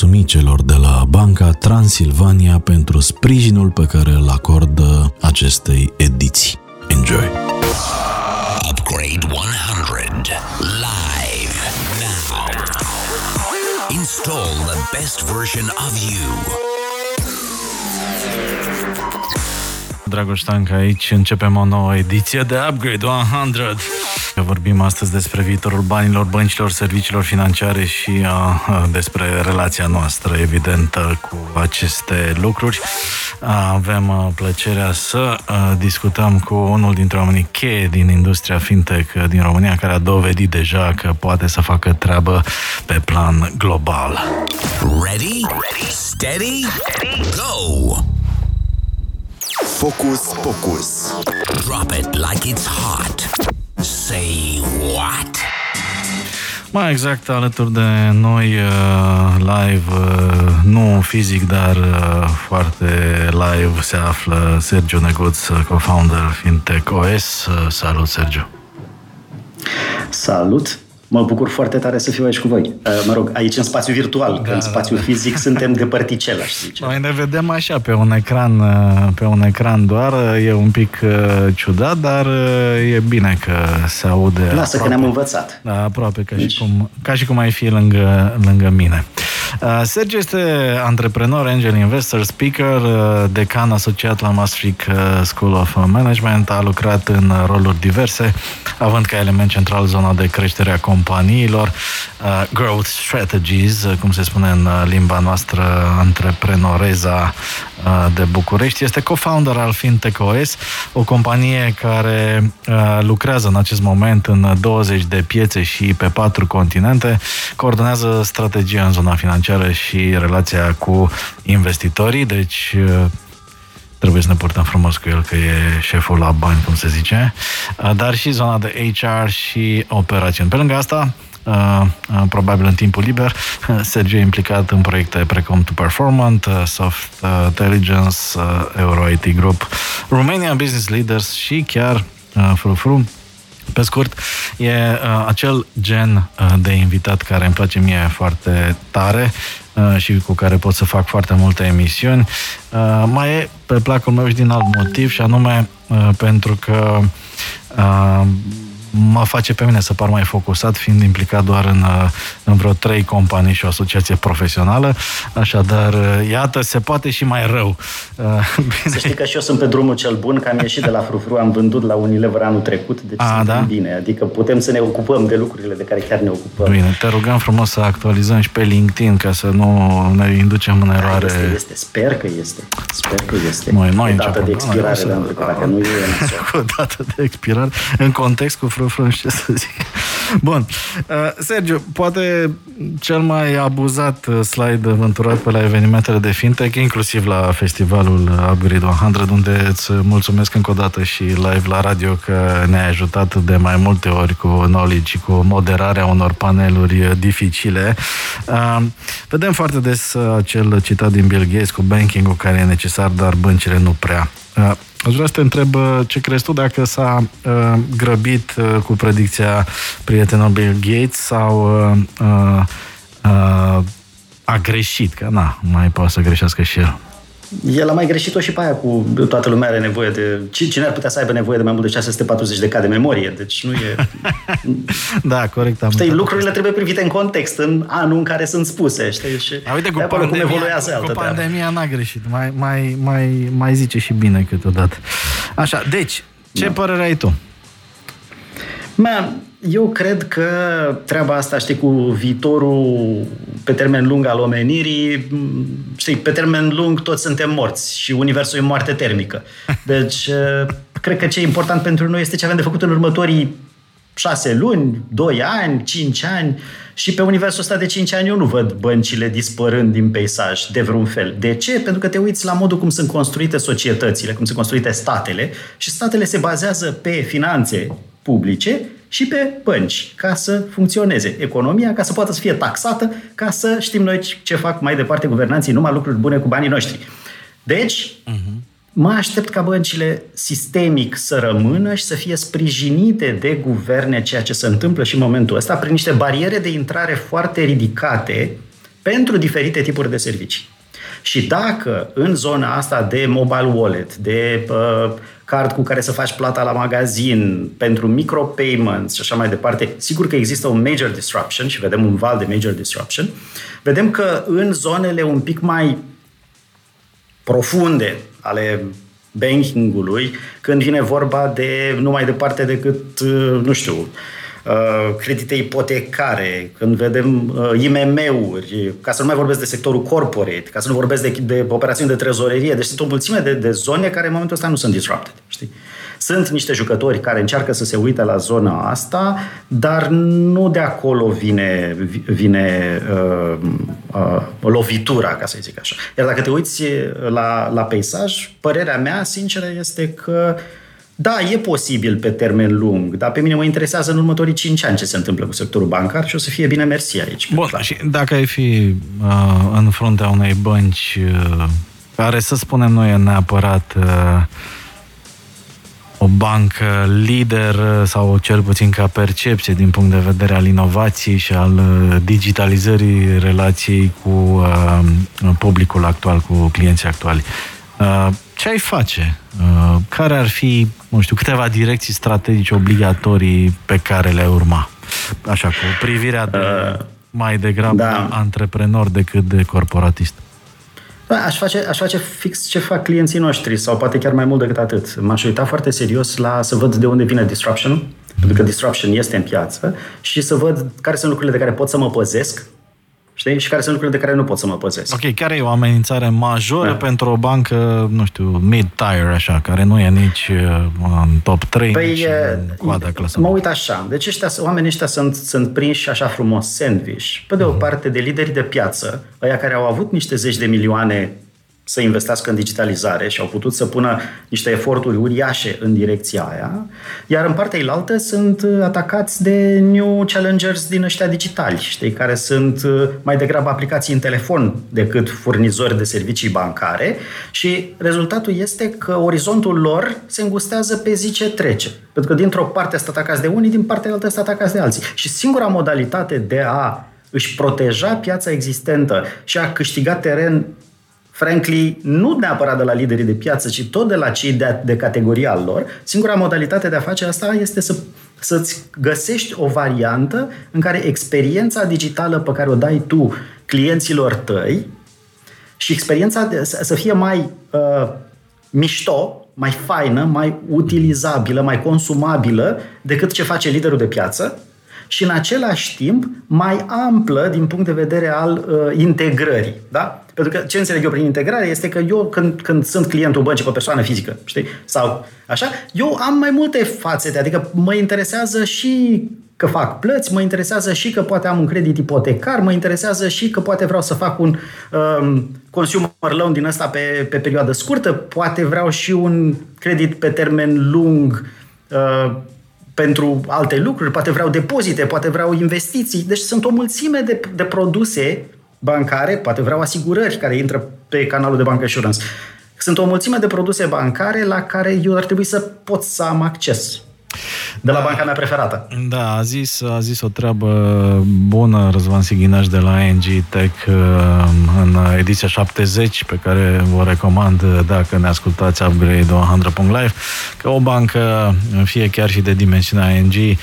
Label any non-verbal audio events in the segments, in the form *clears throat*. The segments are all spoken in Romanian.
mulțumi celor de la Banca Transilvania pentru sprijinul pe care îl acordă acestei ediții. Enjoy! Upgrade 100 live now. Install the best version of you. Dragoș Tanca aici, începem o nouă ediție de Upgrade 100. Vorbim astăzi despre viitorul banilor, băncilor, serviciilor financiare și uh, despre relația noastră, evidentă, cu aceste lucruri. Uh, avem uh, plăcerea să uh, discutăm cu unul dintre oamenii cheie din industria fintech din România, care a dovedit deja că poate să facă treabă pe plan global. Ready? Ready? Steady? Go! Focus Pocus. Drop it like it's hot. Say what? Mai exact, alături de noi uh, live, uh, nu fizic, dar uh, foarte live, se află Sergio Neguț, co-founder Fintech OS. Salut, Sergio! Salut! Mă bucur foarte tare să fiu aici cu voi. Uh, mă rog, aici în spațiu virtual, da, că în da, spațiu da, fizic *laughs* suntem de părticel, aș zice. Noi ne vedem așa, pe un ecran, uh, pe un ecran doar, e un pic uh, ciudat, dar e bine că se aude Lasă aproape. că ne-am învățat. Da, aproape, ca, deci... și cum, ca și cum ai fi lângă, lângă mine. Sergio este antreprenor, angel investor, speaker, decan asociat la Maastricht School of Management, a lucrat în roluri diverse, având ca element central zona de creștere a companiilor, uh, growth strategies, uh, cum se spune în uh, limba noastră antreprenoreza uh, de București. Este co-founder al Fintech OS, o companie care uh, lucrează în acest moment în 20 de piețe și pe patru continente, coordonează strategia în zona financiară și relația cu investitorii, deci uh, trebuie să ne purtăm frumos cu el, că e șeful la bani, cum se zice, uh, dar și zona de HR și operațiuni. Pe lângă asta, Uh, uh, probabil în timpul liber. *laughs* Sergio e implicat în proiecte precum To Performant, uh, Soft Intelligence, Euro IT Group, Romania Business Leaders și chiar Frufru. Pe scurt, e uh, acel gen uh, de invitat care îmi place mie foarte tare, Uh, și cu care pot să fac foarte multe emisiuni. Uh, mai e pe placul meu și din alt motiv și anume uh, pentru că mă face pe mine să par mai focusat, fiind implicat doar în, uh, în vreo trei companii și o asociație profesională. Așadar, uh, iată, se poate și mai rău. Uh, *laughs* bine. Să știi că și eu sunt pe drumul cel bun, că am ieșit de la Frufru, am vândut la Unilever anul trecut, deci A, da? bine. Adică putem să ne ocupăm de lucrurile de care chiar ne ocupăm. Bine, te rugăm frumos să actualizăm și pe LinkedIn ca să nu ne inducem în eroare. Da, este, este, sper că este. Sper că este. Noi, noi o dată de expirare, da, pentru că dacă nu e, *laughs* Cu o dată de expirare, în context cu Frufru, nu știu ce să zic. Bun. Uh, Sergiu, poate cel mai abuzat uh, slide aventurat pe la evenimentele de fintech, inclusiv la festivalul Upgrade 100, unde îți mulțumesc încă o dată și live la radio că ne-ai ajutat de mai multe ori cu knowledge și cu moderarea unor paneluri dificile. Uh, vedem foarte des acel citat din Bill Gates cu banking-ul care e necesar, dar băncile nu prea. Aș vrea să te întreb uh, ce crezi tu dacă s-a uh, grăbit uh, cu predicția prietenul Bill Gates sau uh, uh, uh, a greșit, că na, mai poate să greșească și el el a mai greșit-o și pe aia cu toată lumea are nevoie de... Cine ar putea să aibă nevoie de mai mult de 640 de K de memorie? Deci nu e... *laughs* da, corect. Am știi, lucrurile trebuie privite în context, în anul în care sunt spuse, știi? Și a, uite, cu pandemia, cum evoluează cu, cu pandemia n-a greșit. Mai, mai, mai, mai zice și bine câteodată. Așa, deci, ce da. părere ai tu? Man, eu cred că treaba asta, știi, cu viitorul pe termen lung al omenirii, știi, pe termen lung toți suntem morți și universul e moarte termică. *laughs* Deci, cred că ce e important pentru noi este ce avem de făcut în următorii șase luni, doi ani, cinci ani și pe universul ăsta de cinci ani eu nu văd băncile dispărând din peisaj de vreun fel. De ce? Pentru că te uiți la modul cum sunt construite societățile, cum sunt construite statele și statele se bazează pe finanțe publice și pe bănci ca să funcționeze economia, ca să poată să fie taxată, ca să știm noi ce fac mai departe guvernanții, numai lucruri bune cu banii noștri. Deci, uh-huh. mă aștept ca băncile sistemic să rămână și să fie sprijinite de guverne, ceea ce se întâmplă și în momentul ăsta, prin niște bariere de intrare foarte ridicate, pentru diferite tipuri de servicii. Și dacă în zona asta de mobile wallet, de uh, card cu care să faci plata la magazin, pentru micropayments și așa mai departe, sigur că există un major disruption și vedem un val de major disruption, vedem că în zonele un pic mai profunde ale bankingului, când vine vorba de nu mai departe decât, uh, nu știu, Uh, credite ipotecare, când vedem uh, IMM-uri, ca să nu mai vorbesc de sectorul corporate, ca să nu vorbesc de, de operațiuni de trezorerie. Deci sunt o mulțime de, de zone care în momentul ăsta nu sunt disrupted. Știi? Sunt niște jucători care încearcă să se uite la zona asta, dar nu de acolo vine, vine uh, uh, lovitura, ca să zic așa. Iar dacă te uiți la, la peisaj, părerea mea, sinceră, este că uh, da, e posibil pe termen lung, dar pe mine mă interesează în următorii 5 ani ce se întâmplă cu sectorul bancar și o să fie bine mersi aici. Bun, și dacă ai fi uh, în fruntea unei bănci uh, care, să spunem noi, e neapărat uh, o bancă lider uh, sau cel puțin ca percepție din punct de vedere al inovației și al uh, digitalizării relației cu uh, publicul actual, cu clienții actuali. Uh, ce ai face? Uh, care ar fi, nu știu, câteva direcții strategice obligatorii pe care le urma? Așa, cu privirea de uh, mai degrabă da. antreprenor decât de corporatist. Da, aș face, aș face fix ce fac clienții noștri sau poate chiar mai mult decât atât. M-aș uita foarte serios la să văd de unde vine disruption pentru că disruption este în piață și să văd care sunt lucrurile de care pot să mă păzesc Știi? Și care sunt lucrurile de care nu pot să mă păzesc. Ok, care e o amenințare majoră da. pentru o bancă, nu știu, mid-tier, așa, care nu e nici uh, în top 3, păi, nici în coada clasă. Mă uit așa. Deci ăștia, oamenii ăștia sunt, sunt prinși așa frumos sandwich. Pe de o mhm. parte, de lideri de piață, ăia care au avut niște zeci de milioane să investească în digitalizare și au putut să pună niște eforturi uriașe în direcția aia, iar în partea ilaltă sunt atacați de new challengers din ăștia digitali, știi, care sunt uh, mai degrabă aplicații în telefon decât furnizori de servicii bancare și rezultatul este că orizontul lor se îngustează pe zi ce trece. Pentru că dintr-o parte sunt atacați de unii, din partea altă sunt atacați de alții. Și singura modalitate de a își proteja piața existentă și a câștiga teren frankly, nu neapărat de la liderii de piață, ci tot de la cei de, de categoria lor, singura modalitate de a face asta este să, să-ți găsești o variantă în care experiența digitală pe care o dai tu clienților tăi și experiența de, să, să fie mai uh, mișto, mai faină, mai utilizabilă, mai consumabilă decât ce face liderul de piață și în același timp mai amplă din punct de vedere al uh, integrării. Da? Pentru că ce înțeleg eu prin integrare este că eu când, când sunt clientul băncii pe persoană fizică, știi? Sau așa, eu am mai multe fațete, adică mă interesează și că fac plăți, mă interesează și că poate am un credit ipotecar, mă interesează și că poate vreau să fac un um, consumer loan din ăsta pe, pe perioadă scurtă, poate vreau și un credit pe termen lung uh, pentru alte lucruri, poate vreau depozite, poate vreau investiții. Deci sunt o mulțime de, de produse bancare, poate vreau asigurări care intră pe canalul de bank insurance. Sunt o mulțime de produse bancare la care eu ar trebui să pot să am acces de la da, banca mea preferată. Da, a zis, a zis o treabă bună Răzvan Sighinaș de la ING Tech uh, în ediția 70, pe care vă recomand dacă ne ascultați Upgrade 100.live, că o bancă, fie chiar și de dimensiunea ING, uh,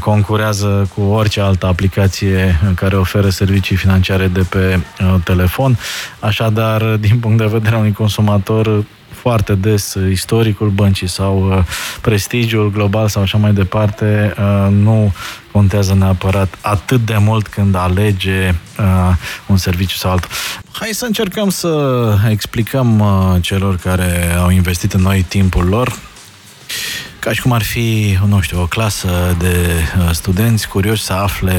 concurează cu orice altă aplicație care oferă servicii financiare de pe uh, telefon. Așadar, din punct de vedere al unui consumator, foarte des uh, istoricul băncii sau uh, prestigiul global sau așa mai departe uh, nu contează neapărat atât de mult când alege un serviciu sau altul. Hai să încercăm să explicăm celor care au investit în noi timpul lor ca și cum ar fi, nu știu, o clasă de studenți curioși să afle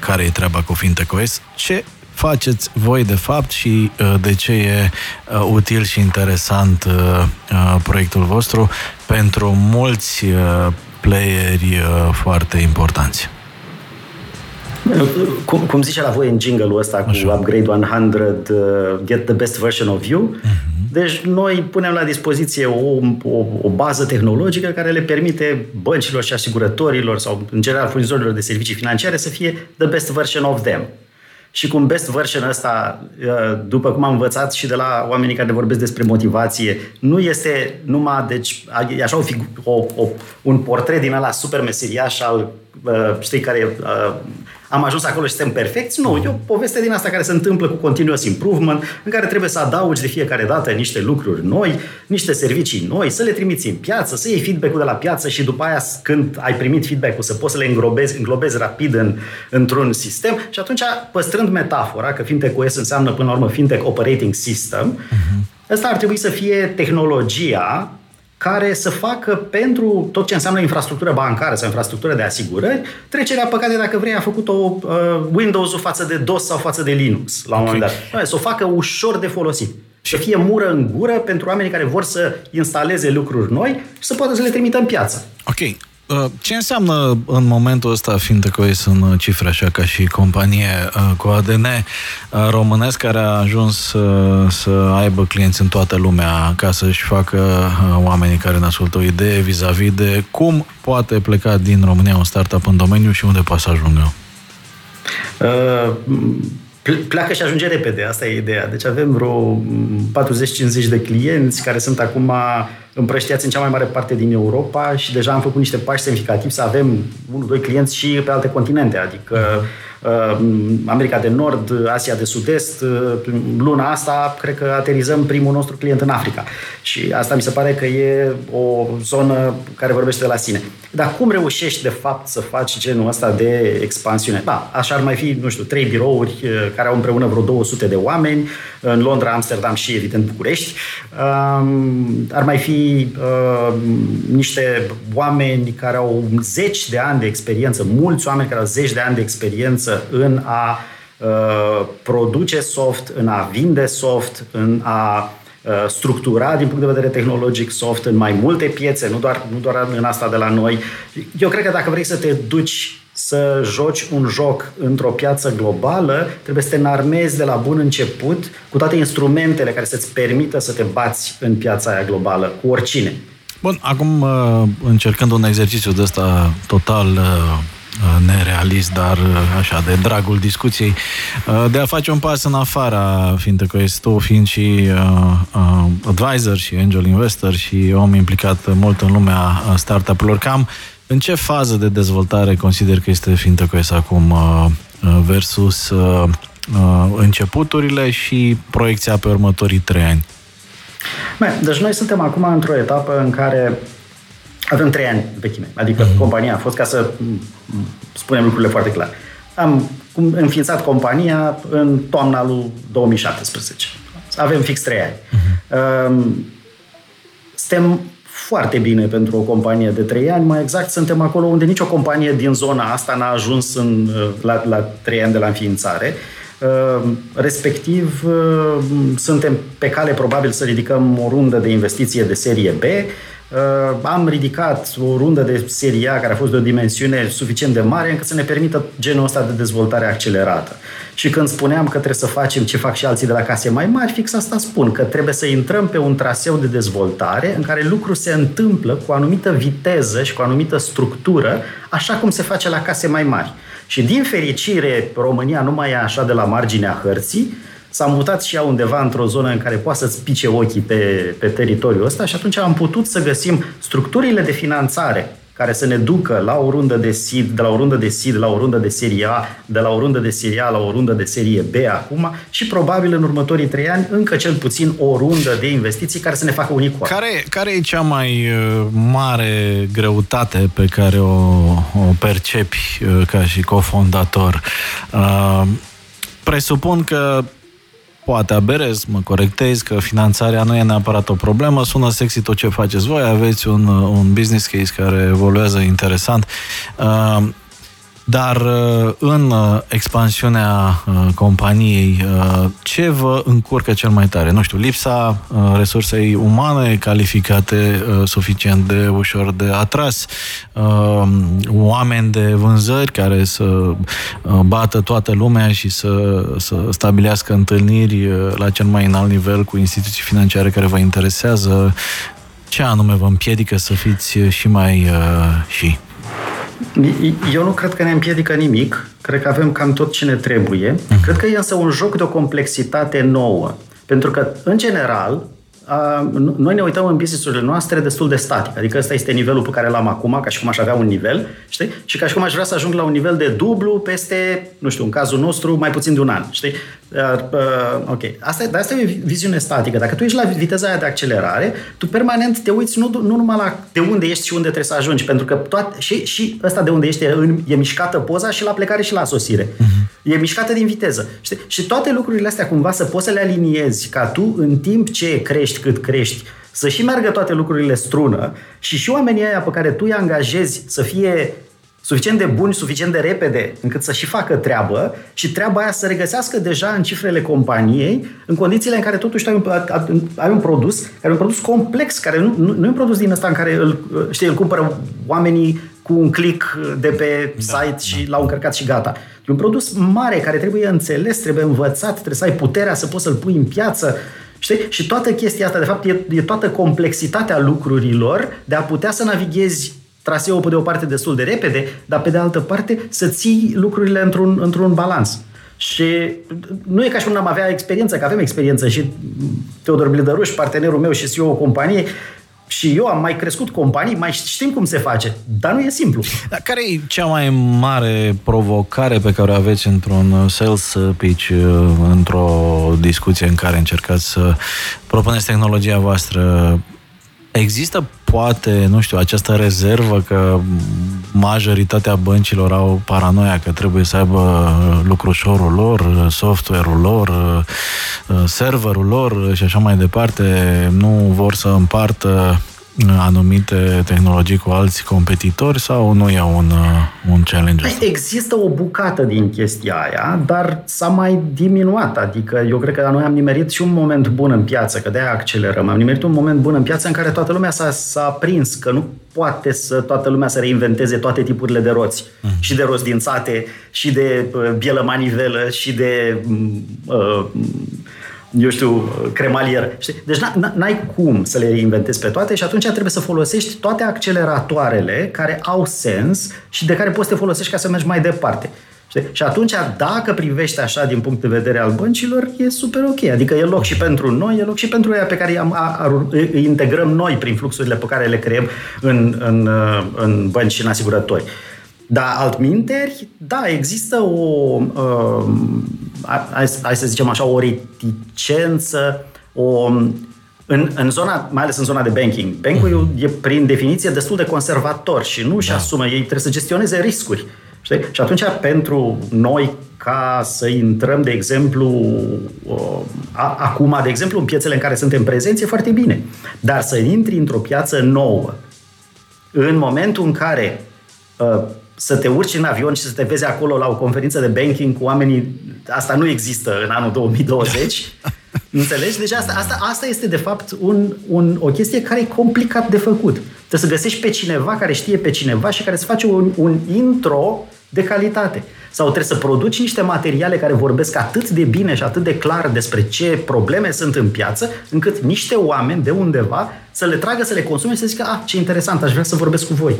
care e treaba cu FinTechOS, ce faceți voi de fapt și uh, de ce e uh, util și interesant uh, proiectul vostru pentru mulți playeri foarte importanți. Cum, cum zice la voi în jingle-ul ăsta cu Așa. Upgrade 100, uh, Get the best version of you, uh-huh. deci noi punem la dispoziție o, o, o bază tehnologică care le permite băncilor și asigurătorilor sau în general furnizorilor de servicii financiare să fie the best version of them. Și cu un best version ăsta, uh, după cum am învățat și de la oamenii care vorbesc despre motivație, nu este numai, deci, e așa o, o, o, un portret din ăla super meseriaș al, uh, știi, care uh, am ajuns acolo și suntem perfecți. Nu, e o poveste din asta care se întâmplă cu continuous improvement, în care trebuie să adaugi de fiecare dată niște lucruri noi, niște servicii noi, să le trimiți în piață, să iei feedback-ul de la piață și după aia, când ai primit feedback-ul, să poți să le înglobezi, înglobezi rapid în, într-un sistem și atunci, păstrând metafora, că Fintech OS înseamnă până la urmă Fintech Operating System, uh-huh. ăsta ar trebui să fie tehnologia care să facă pentru tot ce înseamnă infrastructură bancară sau infrastructură de asigurări, trecerea, păcate, dacă vrei, a făcut-o uh, Windows-ul față de DOS sau față de Linux la un okay. moment dat. Să o facă ușor de folosit. Să fie mură în gură pentru oamenii care vor să instaleze lucruri noi și să poată să le trimită în piață. Ok. Uh, ce înseamnă în momentul ăsta, fiind că sunt cifre așa ca și companie uh, cu ADN uh, românesc care a ajuns să aibă clienți în toată lumea ca să-și facă oamenii care ne ascultă o idee vis-a-vis de cum poate pleca din România un startup în domeniu și unde poate să ajungă? Uh, pleacă și ajunge repede, asta e ideea. Deci avem vreo 40-50 de clienți care sunt acum împrăștiați în cea mai mare parte din Europa și deja am făcut niște pași semnificativi să avem unul, doi clienți și pe alte continente, adică uh, America de Nord, Asia de Sud-Est. Uh, luna asta, cred că aterizăm primul nostru client în Africa. Și asta mi se pare că e o zonă care vorbește de la sine. Dar cum reușești, de fapt, să faci genul ăsta de expansiune? Da, așa ar mai fi, nu știu, trei birouri uh, care au împreună vreo 200 de oameni, în Londra, Amsterdam și, evident, București. Um, ar mai fi uh, niște oameni care au zeci de ani de experiență, mulți oameni care au zeci de ani de experiență în a uh, produce soft, în a vinde soft, în a Uh, structura din punct de vedere tehnologic soft în mai multe piețe, nu doar, nu doar în asta de la noi. Eu cred că dacă vrei să te duci să joci un joc într-o piață globală, trebuie să te înarmezi de la bun început cu toate instrumentele care să-ți permită să te bați în piața aia globală, cu oricine. Bun, acum uh, încercând un exercițiu de ăsta total uh, Uh, nerealist, dar uh, așa, de dragul discuției, uh, de a face un pas în afara, fiindcă că este tu fiind și advisor și angel investor și om implicat mult în lumea startup-urilor, cam în ce fază de dezvoltare consider că este fiindcă că este acum versus începuturile și proiecția pe următorii trei ani? Bine, deci noi suntem acum într-o etapă în care avem trei ani vechime. Adică mm-hmm. compania a fost, ca să spunem lucrurile foarte clar. Am înființat compania în toamna lui 2017. Avem fix trei ani. Mm-hmm. Suntem foarte bine pentru o companie de trei ani, mai exact suntem acolo unde nicio companie din zona asta n-a ajuns în, la, la trei ani de la înființare. Respectiv, suntem pe cale probabil să ridicăm o rundă de investiție de serie B, Uh, am ridicat o rundă de serie A care a fost de o dimensiune suficient de mare încât să ne permită genul ăsta de dezvoltare accelerată. Și când spuneam că trebuie să facem ce fac și alții de la case mai mari, fix asta spun, că trebuie să intrăm pe un traseu de dezvoltare în care lucrul se întâmplă cu o anumită viteză și cu o anumită structură, așa cum se face la case mai mari. Și din fericire, România nu mai e așa de la marginea hărții, s-a mutat și ea undeva într-o zonă în care poate să-ți pice ochii pe, pe teritoriul ăsta și atunci am putut să găsim structurile de finanțare care să ne ducă la o rundă de seed, de la o rundă de seed la o rundă de serie A, de la o rundă de serie A la o rundă de serie B acum și probabil în următorii trei ani încă cel puțin o rundă de investiții care să ne facă unic care, care e cea mai uh, mare greutate pe care o, o percepi uh, ca și cofondator? Uh, presupun că poate aberez, mă corectez, că finanțarea nu e neapărat o problemă, sună sexy tot ce faceți voi, aveți un, un business case care evoluează interesant. Uh, dar uh, în uh, expansiunea uh, companiei, ce vă încurcă cel mai tare? Nu știu, lipsa resursei umane calificate suficient de ușor de atras, oameni de vânzări care să bată toată lumea și să, să stabilească întâlniri la cel mai înalt nivel cu instituții financiare care vă interesează. Ce anume vă împiedică să fiți și mai și? Eu nu cred că ne împiedică nimic. Cred că avem cam tot ce ne trebuie. Uh-huh. Cred că e însă un joc de o complexitate nouă. Pentru că, în general, noi ne uităm în business-urile noastre destul de static. Adică ăsta este nivelul pe care l-am acum, ca și cum aș avea un nivel, știi? Și ca și cum aș vrea să ajung la un nivel de dublu peste, nu știu, în cazul nostru, mai puțin de un an, știi? Uh, uh, ok. Asta, dar asta e o viziune statică. Dacă tu ești la viteza aia de accelerare, tu permanent te uiți nu, nu numai la de unde ești și unde trebuie să ajungi, pentru că toate, și, și ăsta de unde ești e, e mișcată poza și la plecare și la sosire. Uh-huh. E mișcată din viteză. Știi? Și toate lucrurile astea cumva să poți să le aliniezi ca tu în timp ce crești cât crești, să și meargă toate lucrurile strună și și oamenii aia pe care tu îi angajezi să fie suficient de buni, suficient de repede, încât să și facă treabă și treaba aia să regăsească deja în cifrele companiei, în condițiile în care totuși ai un, ai un produs, care e un produs complex, care nu, nu, nu e un produs din ăsta în care îl, știi, îl cumpără oamenii cu un click de pe da, site da. și l-au încărcat și gata. E un produs mare care trebuie înțeles, trebuie învățat, trebuie să ai puterea să poți să-l pui în piață. Știi? Și toată chestia asta, de fapt, e, e toată complexitatea lucrurilor de a putea să navighezi traseul pe de o parte destul de repede, dar pe de altă parte să ții lucrurile într-un, într-un balans. Și nu e ca și cum am avea experiență, că avem experiență și Teodor Blidăruș, partenerul meu și CEO o companie, și eu am mai crescut companii, mai știm cum se face, dar nu e simplu. Dar care e cea mai mare provocare pe care o aveți într-un sales pitch, într-o discuție în care încercați să propuneți tehnologia voastră? Există poate, nu știu, această rezervă că majoritatea băncilor au paranoia că trebuie să aibă lucrușorul lor, software-ul lor, serverul lor și așa mai departe, nu vor să împartă anumite tehnologii cu alți competitori sau nu e un, uh, un challenge? Păi, există o bucată din chestia aia, dar s-a mai diminuat. Adică eu cred că noi am nimerit și un moment bun în piață, că de-aia accelerăm. Am nimerit un moment bun în piață în care toată lumea s-a, s-a prins că nu poate să toată lumea să reinventeze toate tipurile de roți. Mm. Și de roți dințate, și de uh, bielă manivelă, și de uh, eu știu, cremalier. Știi? Deci n-ai cum să le inventezi pe toate și atunci trebuie să folosești toate acceleratoarele care au sens și de care poți să te folosești ca să mergi mai departe. Știi? Și atunci, dacă privești așa din punct de vedere al băncilor, e super ok. Adică e loc și pentru noi, e loc și pentru ea pe care îi, îi integrăm noi prin fluxurile pe care le creăm în, în, în bănci și în asigurători. Dar altminteri, da, există o, uh, hai, hai să zicem așa, o reticență, o, în, în zona, mai ales în zona de banking. Bankul mm. e prin definiție destul de conservator și nu își da. asumă, ei trebuie să gestioneze riscuri. Știi? Și atunci, pentru noi, ca să intrăm, de exemplu, a, acum, de exemplu, în piețele în care suntem prezenți, e foarte bine. Dar să intri într-o piață nouă, în momentul în care uh, să te urci în avion și să te vezi acolo la o conferință de banking cu oamenii, asta nu există în anul 2020. *laughs* Înțelegi? Deci asta, asta, asta este de fapt un, un, o chestie care e complicat de făcut. Trebuie să găsești pe cineva care știe pe cineva și care să face un, un intro de calitate. Sau trebuie să produci niște materiale care vorbesc atât de bine și atât de clar despre ce probleme sunt în piață, încât niște oameni de undeva să le tragă, să le consume și să zică, ah, ce interesant, aș vrea să vorbesc cu voi.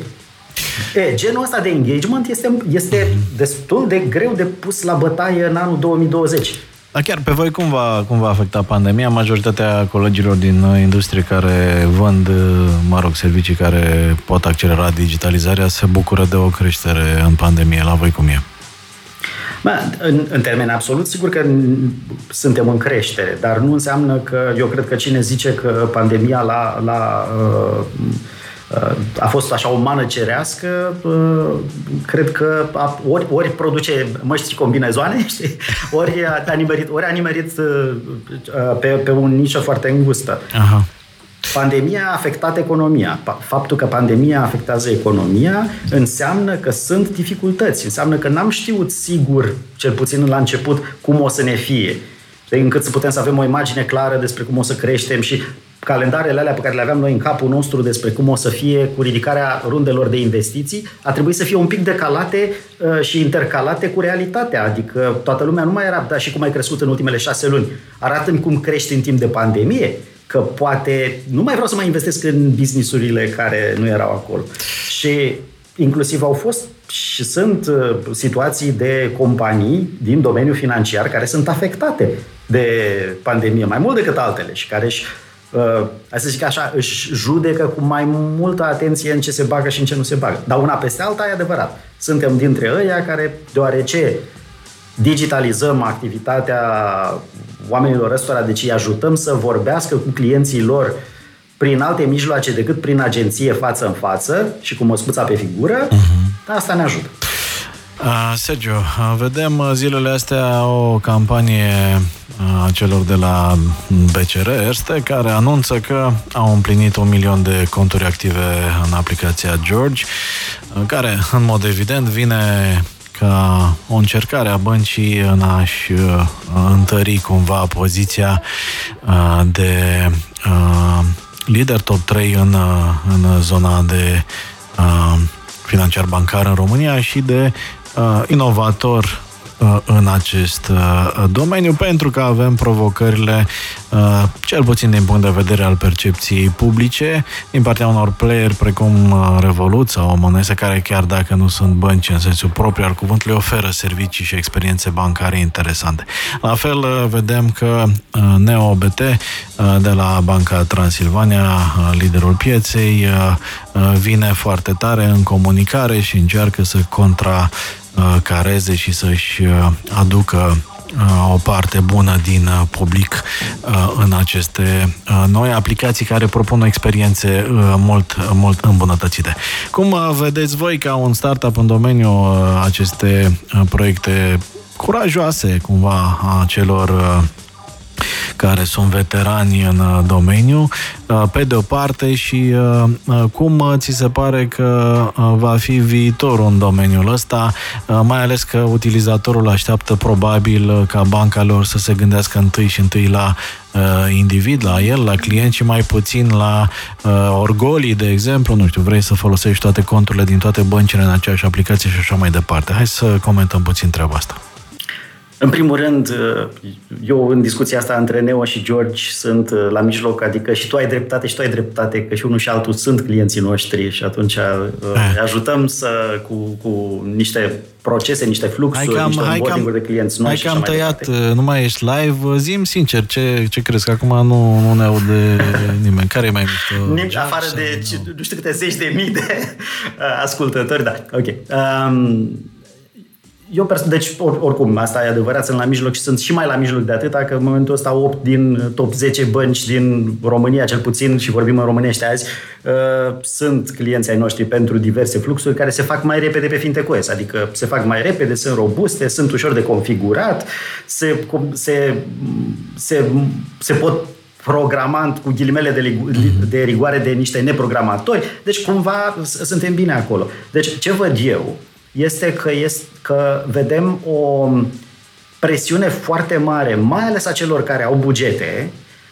E, genul ăsta de engagement este, este destul de greu de pus la bătaie în anul 2020. Da, chiar pe voi cum va, cum va afecta pandemia? Majoritatea colegilor din industrie care vând, mă rog, servicii care pot accelera digitalizarea se bucură de o creștere în pandemie. La voi cum e? Bă, în, în termen absolut, sigur că suntem în creștere, dar nu înseamnă că eu cred că cine zice că pandemia la, la uh, a fost așa o mană cerească, cred că ori, ori produce măști combinezoane, *laughs* știi? ori a nimerit, ori a nimerit pe, pe un nișă foarte îngustă. Aha. Pandemia a afectat economia. Faptul că pandemia afectează economia înseamnă că sunt dificultăți, înseamnă că n-am știut sigur, cel puțin la început, cum o să ne fie încât să putem să avem o imagine clară despre cum o să creștem și calendarele alea pe care le aveam noi în capul nostru despre cum o să fie cu ridicarea rundelor de investiții, a trebuit să fie un pic decalate uh, și intercalate cu realitatea. Adică toată lumea nu mai era, da, și cum ai crescut în ultimele șase luni. arată cum crești în timp de pandemie, că poate nu mai vreau să mai investesc în businessurile care nu erau acolo. Și inclusiv au fost și sunt uh, situații de companii din domeniul financiar care sunt afectate de pandemie, mai mult decât altele și care își, uh, să zic așa, își judecă cu mai multă atenție în ce se bagă și în ce nu se bagă. Dar una peste alta e adevărat. Suntem dintre ăia care, deoarece digitalizăm activitatea oamenilor ăstora, deci îi ajutăm să vorbească cu clienții lor prin alte mijloace decât prin agenție față în față și cu măscuța pe figură, uh-huh. asta ne ajută. Uh, Sergio, vedem zilele astea o campanie a celor de la BCR Erste care anunță că au împlinit un milion de conturi active în aplicația George, care în mod evident vine ca o încercare a băncii în a-și uh, întări cumva poziția uh, de uh, lider top 3 în, în zona de financiar bancar în România și de inovator Uh, în acest uh, domeniu pentru că avem provocările, uh, cel puțin din punct de vedere al percepției publice, din partea unor player precum Revolut sau Monese, care chiar dacă nu sunt bănci în sensul propriu al cuvântului, oferă servicii și experiențe bancare interesante. La fel, vedem că NeoBT de la Banca Transilvania, liderul pieței, vine foarte tare în comunicare și încearcă să contra Uh, careze și să-și uh, aducă uh, o parte bună din public în aceste noi aplicații care propun experiențe mult, mult îmbunătățite. Cum vedeți voi ca un startup în domeniul aceste proiecte curajoase cumva a celor care sunt veterani în uh, domeniu, uh, pe de o parte și uh, cum ți se pare că va fi viitorul în domeniul ăsta, mai ales că utilizatorul așteaptă probabil ca banca lor să se gândească întâi și întâi la individ, la el, la client și mai puțin la uh, orgolii, de exemplu, nu știu, vrei să folosești toate conturile din toate băncile în aceeași aplicație și așa mai departe. Hai să comentăm puțin treaba asta. În primul rând, uh, eu în discuția asta între Neo și George sunt uh, la mijloc, adică și tu ai dreptate și tu ai dreptate, că și unul și altul sunt clienții noștri și atunci uh, ajutăm să, cu, cu niște procese, niște fluxuri, hai cam, niște hai cam, de clienți noi Hai că am tăiat, mai nu mai ești live, zim sincer, ce, ce crezi, că acum nu, nu ne aude *laughs* nimeni. Care e mai mișto? Nici afară de, nu. nu știu câte zeci de mii de ascultători, da, ok. Um, eu, deci, or, oricum, asta e adevărat, sunt la mijloc și sunt și mai la mijloc de atâta, că în momentul ăsta 8 din top 10 bănci din România, cel puțin, și vorbim în românește azi, uh, sunt clienții ai noștri pentru diverse fluxuri care se fac mai repede pe FinTechOS, adică se fac mai repede, sunt robuste, sunt ușor de configurat, se, se, se, se pot programant cu ghilimele de, de rigoare de niște neprogramatori. Deci, cumva, suntem bine acolo. Deci, ce văd eu este că, este că vedem o presiune foarte mare, mai ales a celor care au bugete,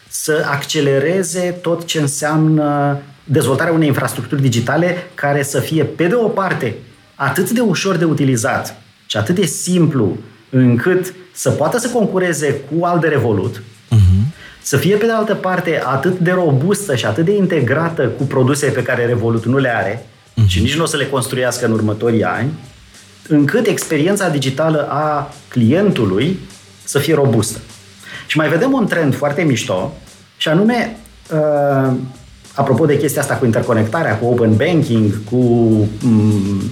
să accelereze tot ce înseamnă dezvoltarea unei infrastructuri digitale care să fie, pe de o parte, atât de ușor de utilizat și atât de simplu încât să poată să concureze cu al de Revolut, uh-huh. să fie, pe de altă parte, atât de robustă și atât de integrată cu produse pe care Revolut nu le are uh-huh. și nici nu o să le construiască în următorii ani, încât experiența digitală a clientului să fie robustă. Și mai vedem un trend foarte mișto, și anume, uh, apropo de chestia asta cu interconectarea, cu open banking, cu um,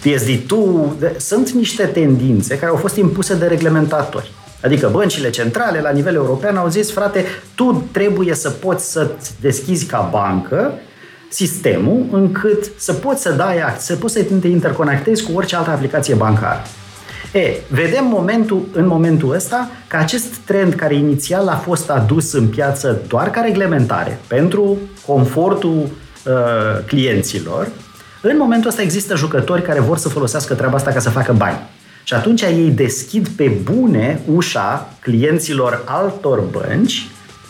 PSD2, de, sunt niște tendințe care au fost impuse de reglementatori. Adică băncile centrale la nivel european au zis, frate, tu trebuie să poți să deschizi ca bancă sistemul încât să poți să dai să poți să te interconectezi cu orice altă aplicație bancară. E, vedem momentul, în momentul ăsta că acest trend care inițial a fost adus în piață doar ca reglementare pentru confortul uh, clienților, în momentul ăsta există jucători care vor să folosească treaba asta ca să facă bani. Și atunci ei deschid pe bune ușa clienților altor bănci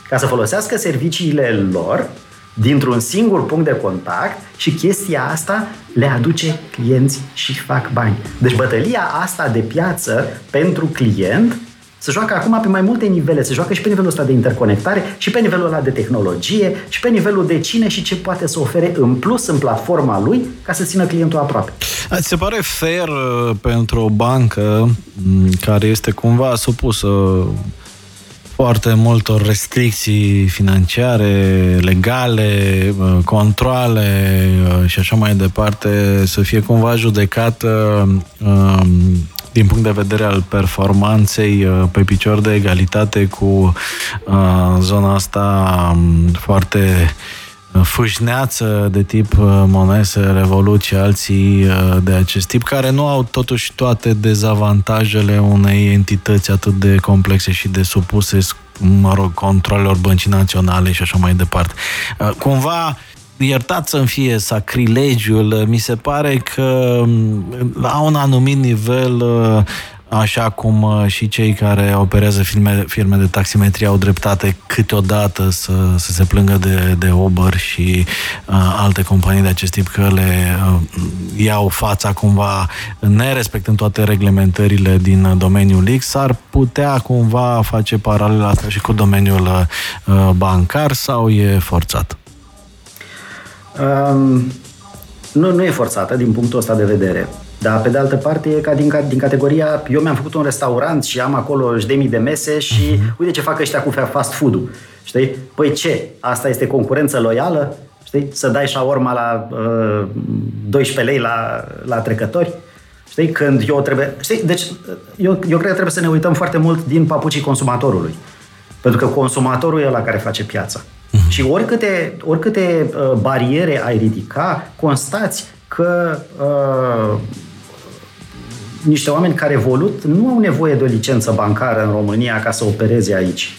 ca să folosească serviciile lor dintr-un singur punct de contact și chestia asta le aduce clienți și fac bani. Deci bătălia asta de piață pentru client Se joacă acum pe mai multe nivele, se joacă și pe nivelul ăsta de interconectare, și pe nivelul ăla de tehnologie, și pe nivelul de cine și ce poate să ofere în plus în platforma lui ca să țină clientul aproape. Ți se pare fair uh, pentru o bancă care este cumva supusă foarte multor restricții financiare, legale, uh, controle uh, și așa mai departe, să fie cumva judecată um, din punct de vedere al performanței pe picior de egalitate cu zona asta um, foarte fâșneață de tip uh, Monese, Revolut și alții uh, de acest tip, care nu au totuși toate dezavantajele unei entități atât de complexe și de supuse, mă rog, controlelor băncii naționale și așa mai departe. Uh, cumva, iertat să-mi fie sacrilegiul, mi se pare că um, la un anumit nivel așa cum uh, și cei care operează firme, firme de taximetrie au dreptate câteodată să, să se plângă de, de Uber și uh, alte companii de acest tip că le uh, iau fața cumva nerespectând toate reglementările din domeniul X, s-ar putea cumva face paralela asta și cu domeniul uh, bancar sau e forțat? Um, nu, nu e forțată din punctul ăsta de vedere. Dar, pe de altă parte, e ca din, din categoria, eu mi-am făcut un restaurant și am acolo de mii de mese și uh-huh. uite ce fac ăștia cu fast food-ul. Știi? Păi ce? Asta este concurență loială? Știi? Să dai șaorma la uh, 12 lei la, la trecători? Știi? Când eu trebuie... Știi? Deci, eu, eu cred că trebuie să ne uităm foarte mult din papucii consumatorului. Pentru că consumatorul e la care face piața. Uh-huh. Și oricâte, oricâte uh, bariere ai ridica, constați că uh, niște oameni care evolut nu au nevoie de o licență bancară în România ca să opereze aici.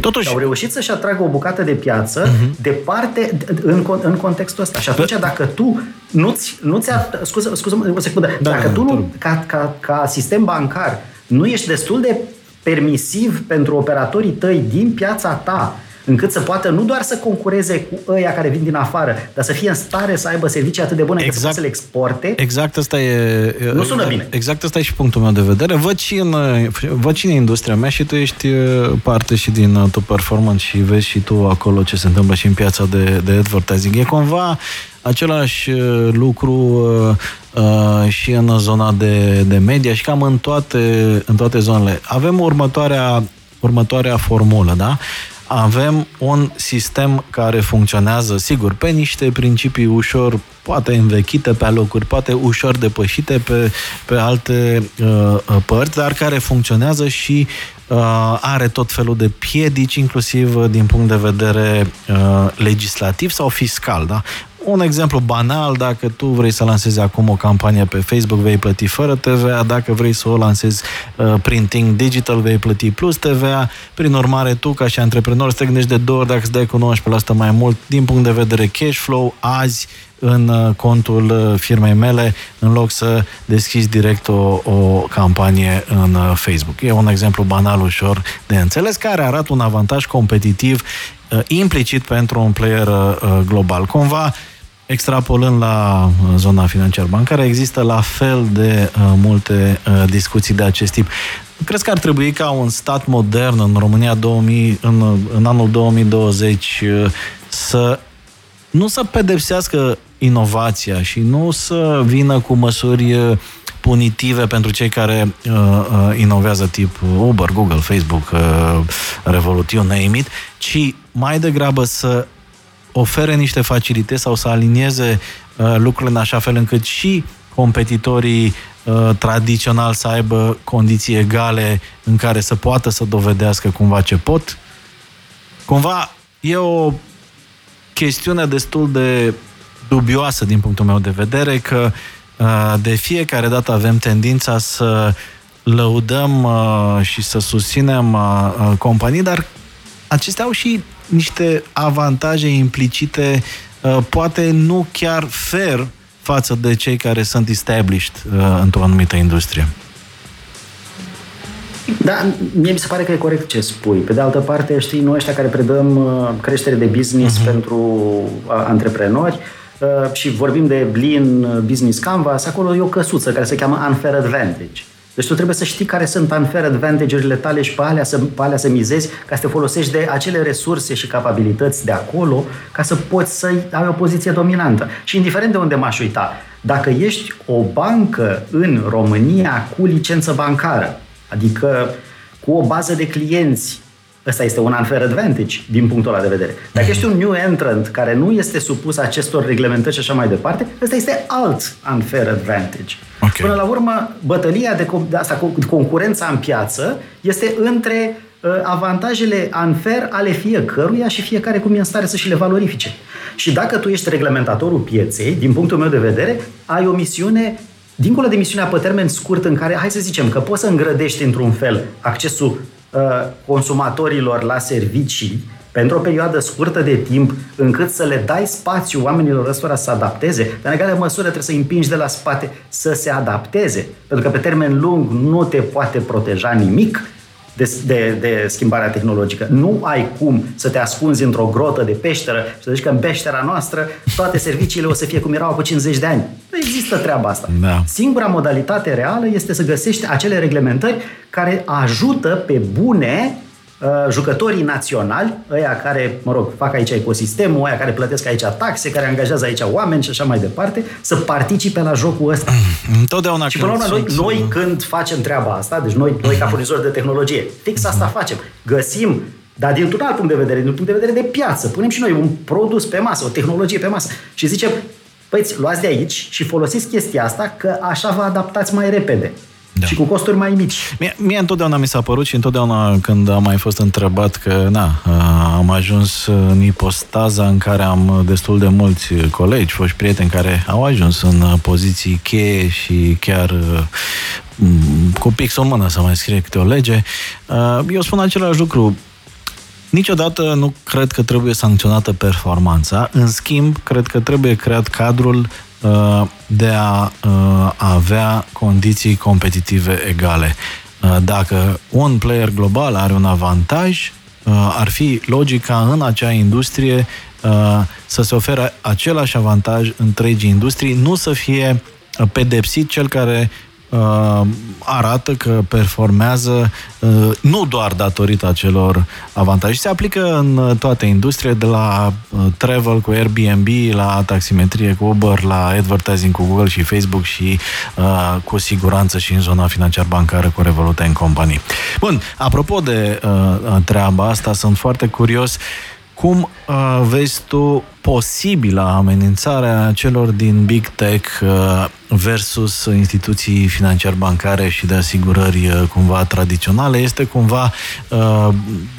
Totuși... Au reușit să-și atragă o bucată de piață uh-huh. departe în, în contextul ăsta. Și atunci dacă tu nu-ți... nu-ți scuză, scuză o secundă. Da, dacă da, tu nu, ca, ca, ca sistem bancar nu ești destul de permisiv pentru operatorii tăi din piața ta încât să poată nu doar să concureze cu ăia care vin din afară, dar să fie în stare să aibă servicii atât de bune exact, încât să le exporte. Exact asta e... Nu sună bine. Exact asta e și punctul meu de vedere. Văd și în, văd și în industria mea și tu ești uh, parte și din uh, tu performance și vezi și tu acolo ce se întâmplă și în piața de, de advertising. E cumva același uh, lucru uh, uh, și în zona de, de media și cam în toate, în toate zonele. Avem următoarea, următoarea formulă, da? Avem un sistem care funcționează, sigur, pe niște principii ușor, poate învechite pe locuri, poate ușor depășite pe, pe alte uh, părți, dar care funcționează și uh, are tot felul de piedici, inclusiv din punct de vedere uh, legislativ sau fiscal. Da? Un exemplu banal, dacă tu vrei să lansezi acum o campanie pe Facebook, vei plăti fără TVA, dacă vrei să o lansezi uh, prin Think Digital, vei plăti plus TVA. Prin urmare, tu, ca și antreprenor, să te gândești de două ori dacă îți dai cu 19% mai mult din punct de vedere cash flow, azi în uh, contul uh, firmei mele, în loc să deschizi direct o, o campanie în uh, Facebook. E un exemplu banal, ușor de înțeles, care arată un avantaj competitiv implicit pentru un player global. Cumva, extrapolând la uh, zona financiar-bancară, există la fel de uh, multe uh, discuții de acest tip. Crezi că ar trebui ca un stat modern în România 2000, în, în anul 2020 uh, să nu să pedepsească inovația și nu să vină cu măsuri uh, punitive pentru cei care uh, uh, inovează tip Uber, Google, Facebook, uh, Revolut, you name it, ci mai degrabă să ofere niște facilități sau să alinieze uh, lucrurile în așa fel încât și competitorii uh, tradițional să aibă condiții egale în care să poată să dovedească cumva ce pot. Cumva e o chestiune destul de dubioasă din punctul meu de vedere că uh, de fiecare dată avem tendința să lăudăm uh, și să susținem uh, uh companii, dar acestea au și niște avantaje implicite, uh, poate nu chiar fair față de cei care sunt established uh, într-o anumită industrie. Da, mie mi se pare că e corect ce spui. Pe de altă parte, știi, noi ăștia care predăm uh, creștere de business uh-huh. pentru antreprenori și vorbim de Lean Business Canvas, acolo e o căsuță care se cheamă Unfair Advantage. Deci tu trebuie să știi care sunt unfair advantage-urile tale și pe alea, să, pe alea să mizezi ca să te folosești de acele resurse și capabilități de acolo ca să poți să ai o poziție dominantă. Și indiferent de unde m-aș uita, dacă ești o bancă în România cu licență bancară, adică cu o bază de clienți Ăsta este un unfair advantage din punctul ăla de vedere. Dacă ești un new entrant care nu este supus acestor reglementări și așa mai departe, ăsta este alt unfair advantage. Okay. Până la urmă, bătălia de, de asta, concurența în piață este între uh, avantajele unfair ale fiecăruia și fiecare cum e în stare să și le valorifice. Și dacă tu ești reglementatorul pieței, din punctul meu de vedere, ai o misiune dincolo de misiunea pe termen scurt în care, hai să zicem, că poți să îngrădești într-un fel accesul Uh, consumatorilor la servicii pentru o perioadă scurtă de timp, încât să le dai spațiu oamenilor ăstora să se adapteze, dar în egală măsură trebuie să îi împingi de la spate să se adapteze. Pentru că pe termen lung nu te poate proteja nimic de, de, de schimbarea tehnologică. Nu ai cum să te ascunzi într-o grotă de peșteră și să zici că în peștera noastră toate serviciile o să fie cum erau cu 50 de ani. Nu există treaba asta. Da. Singura modalitate reală este să găsești acele reglementări care ajută pe bune Uh, jucătorii naționali, ăia care, mă rog, fac aici ecosistemul, ăia care plătesc aici taxe, care angajează aici oameni și așa mai departe, să participe la jocul ăsta. Întotdeauna și până la urmă, noi, noi când facem treaba asta, deci noi, noi ca furnizori de tehnologie, fix asta facem. Găsim dar din un alt punct de vedere, din punct de vedere de piață, punem și noi un produs pe masă, o tehnologie pe masă și zicem, păi luați de aici și folosiți chestia asta că așa vă adaptați mai repede da. și cu costuri mai mici. Mie, mie întotdeauna mi s-a părut și întotdeauna când am mai fost întrebat că na, am ajuns în ipostaza în care am destul de mulți colegi, foști prieteni care au ajuns în poziții cheie și chiar cu pixul în mână să mai scrie câte o lege. Eu spun același lucru. Niciodată nu cred că trebuie sancționată performanța. În schimb, cred că trebuie creat cadrul Uh, de a uh, avea condiții competitive egale. Uh, dacă un player global are un avantaj, ar fi logica în acea industrie să se ofere același avantaj întregii industrii, nu să fie pedepsit cel care uh, arată că performează uh, nu doar datorită acelor avantaje. Se aplică în toate industriile, de la uh, travel cu Airbnb, la taximetrie cu Uber, la advertising cu Google și Facebook și uh, cu siguranță și în zona financiar-bancară cu Revolut în companii. Bun, apropo de uh, treaba asta, sunt foarte curios cum uh, vezi tu posibilă amenințarea celor din Big Tech uh, versus instituții financiar-bancare și de asigurări uh, cumva tradiționale? Este cumva uh,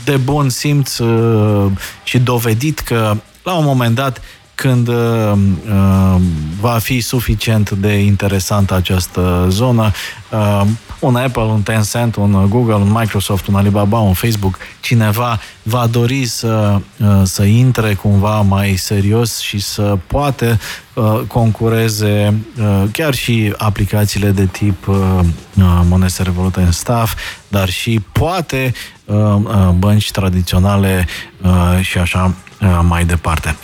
de bun simț uh, și dovedit că la un moment dat când uh, uh, va fi suficient de interesantă această zonă, uh, un Apple, un Tencent, un Google, un Microsoft, un Alibaba, un Facebook, cineva va dori să, uh, să intre cumva mai serios și să poate uh, concureze uh, chiar și aplicațiile de tip uh, uh Monese Revolut în Staff, dar și poate uh, uh, bănci tradiționale uh, și așa uh, mai departe.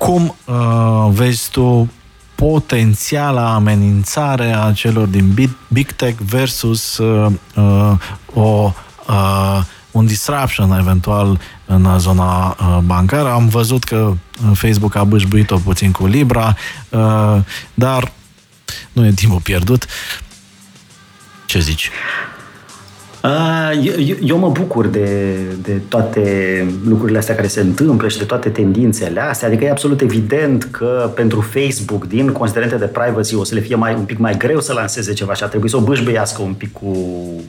Cum uh, vezi tu potențiala amenințare a celor din Big, Big Tech versus uh, uh, o, uh, un disruption eventual în zona uh, bancară. Am văzut că Facebook a bâșbuit-o puțin cu Libra, uh, dar nu e timpul pierdut. Ce zici? Eu, eu mă bucur de, de toate lucrurile astea care se întâmplă și de toate tendințele astea. Adică e absolut evident că pentru Facebook, din considerente de privacy, o să le fie mai, un pic mai greu să lanseze ceva și a trebuit să o bâșbăiască un pic cu,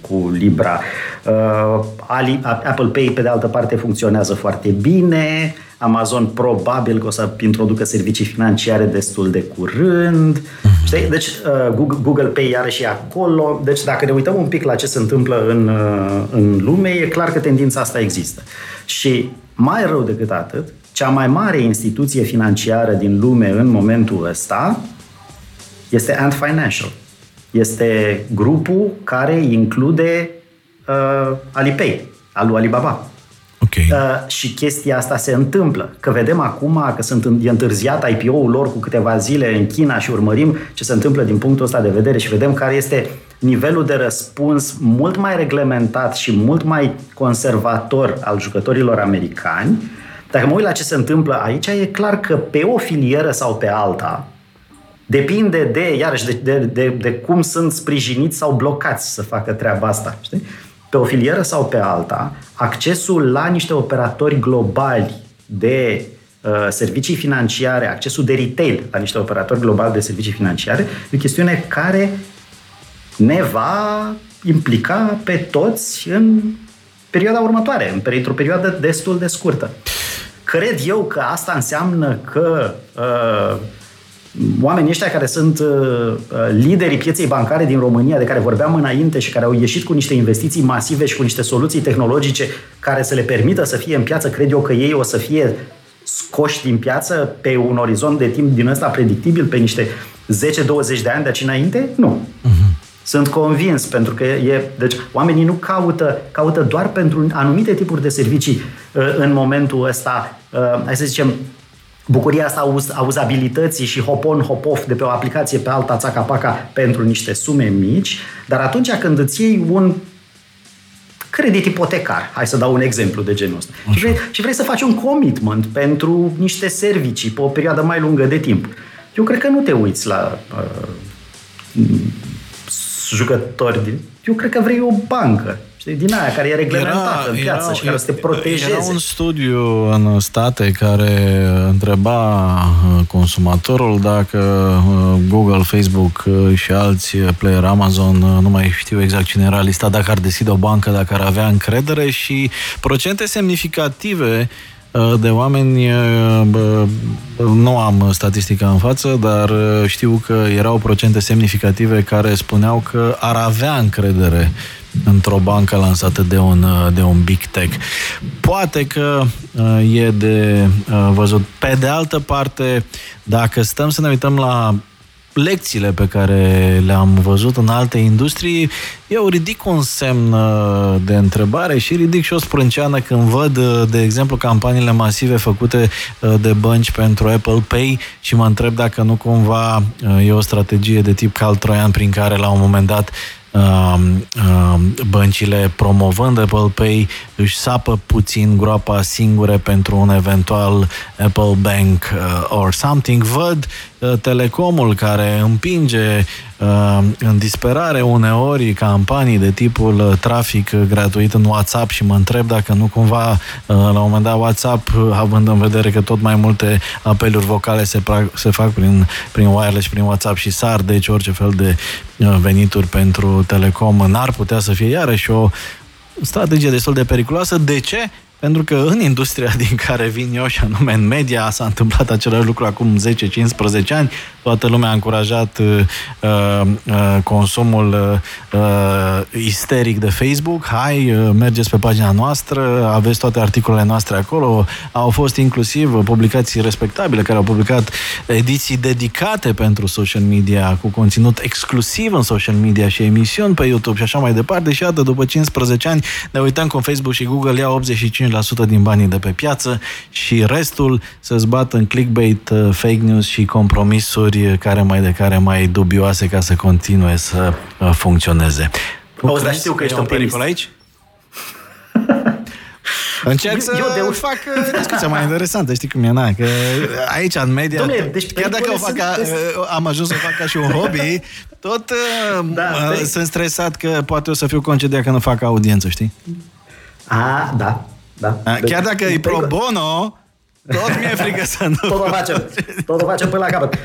cu Libra. Uh, Ali, Apple Pay, pe de altă parte, funcționează foarte bine. Amazon probabil că o să introducă servicii financiare destul de curând. Uh-huh. Știi? Deci uh, Google, Google Pay iarăși e acolo. Deci dacă ne uităm un pic la ce se întâmplă în, uh, în lume, e clar că tendința asta există. Și mai rău decât atât, cea mai mare instituție financiară din lume în momentul ăsta este Ant Financial. Este grupul care include uh, Alipay, al lui Alibaba. Okay. Uh, și chestia asta se întâmplă. Că vedem acum că sunt, e întârziat IPO-ul lor cu câteva zile în China și urmărim ce se întâmplă din punctul ăsta de vedere și vedem care este nivelul de răspuns mult mai reglementat și mult mai conservator al jucătorilor americani, dacă mă uit la ce se întâmplă aici, e clar că pe o filieră sau pe alta, depinde de, iarăși, de, de, de, de cum sunt sprijiniți sau blocați să facă treaba asta. Știi? Pe o filieră sau pe alta, accesul la niște operatori globali de uh, servicii financiare, accesul de retail la niște operatori globali de servicii financiare, e o chestiune care ne va implica pe toți în perioada următoare, într-o perioadă destul de scurtă. Cred eu că asta înseamnă că uh, oamenii ăștia care sunt uh, uh, liderii pieței bancare din România, de care vorbeam înainte și care au ieșit cu niște investiții masive și cu niște soluții tehnologice care să le permită să fie în piață, cred eu că ei o să fie scoși din piață pe un orizont de timp din ăsta predictibil, pe niște 10-20 de ani de aici înainte? Nu. Uh-huh. Sunt convins, pentru că e. Deci, oamenii nu caută, caută doar pentru anumite tipuri de servicii uh, în momentul ăsta, uh, hai să zicem, bucuria asta auz, auzabilității și hop-on, hop-off de pe o aplicație pe alta, țaca-paca, pentru niște sume mici, dar atunci când îți iei un credit ipotecar, hai să dau un exemplu de genul ăsta, și vrei, și vrei să faci un commitment pentru niște servicii pe o perioadă mai lungă de timp, eu cred că nu te uiți la uh, jucători. Eu cred că vrei o bancă. Știi, din aia care e reglementată era, în piață era, și care să te protejeze. Era un studiu în state care întreba uh, consumatorul dacă uh, Google, Facebook uh, și alți player Amazon, nu mai știu exact cine era listat, dacă ar deschide o bancă, dacă ar avea încredere și procente semnificative Uh, de oameni, uh, nu am statistica în față, dar uh, știu că erau procente semnificative care spuneau că ar avea încredere într-o bancă lansată de un, de un big tech. Poate că e de văzut. Pe de altă parte, dacă stăm să ne uităm la lecțiile pe care le-am văzut în alte industrii, eu ridic un semn uh, de întrebare și ridic și o sprânceană când văd, uh, de exemplu, campaniile masive făcute uh, de bănci pentru Apple Pay și mă întreb dacă nu cumva e o strategie de tip cal troian prin care la un moment dat Um, um, băncile promovând Apple Pay își sapă puțin groapa singure pentru un eventual Apple Bank uh, or something. Văd uh, Telecomul care împinge uh, în disperare uneori campanii de tipul trafic gratuit în WhatsApp și mă întreb dacă nu cumva la un moment dat WhatsApp, având în vedere că tot mai multe apeluri vocale se, se fac prin, prin wireless și prin WhatsApp și sar, deci orice fel de venituri pentru Telecom n-ar putea să fie iarăși o strategie destul de periculoasă. De ce? Pentru că în industria *laughs* din care vin eu, și anume în media, s-a întâmplat același lucru acum 10-15 ani. Toată lumea a încurajat uh, uh, consumul uh, isteric de Facebook. Hai, uh, mergeți pe pagina noastră, aveți toate articolele noastre acolo. Au fost inclusiv publicații respectabile care au publicat ediții dedicate pentru social media, cu conținut exclusiv în social media și emisiuni pe YouTube și așa mai departe. Și iată, după 15 ani, ne uităm cum Facebook și Google iau 85 5% din banii de pe piață și restul să zbată în clickbait, uh, fake news și compromisuri care mai de care mai dubioase ca să continue să uh, funcționeze. Auzi, dar știu că ești un pericol aici? *laughs* Încerc să eu de... fac uh, discuția mai interesantă, știi cum e, na, că aici în media, Dom'le, deci chiar dacă o fac ca, am ajuns să o fac ca și un hobby, tot da, sunt stresat că poate o să fiu concediat că nu fac audiență, știi? A, da, da? Deci, Chiar dacă e pro bono, tot mi-e frică să nu... tot o *laughs* facem. Tot o facem până la capăt.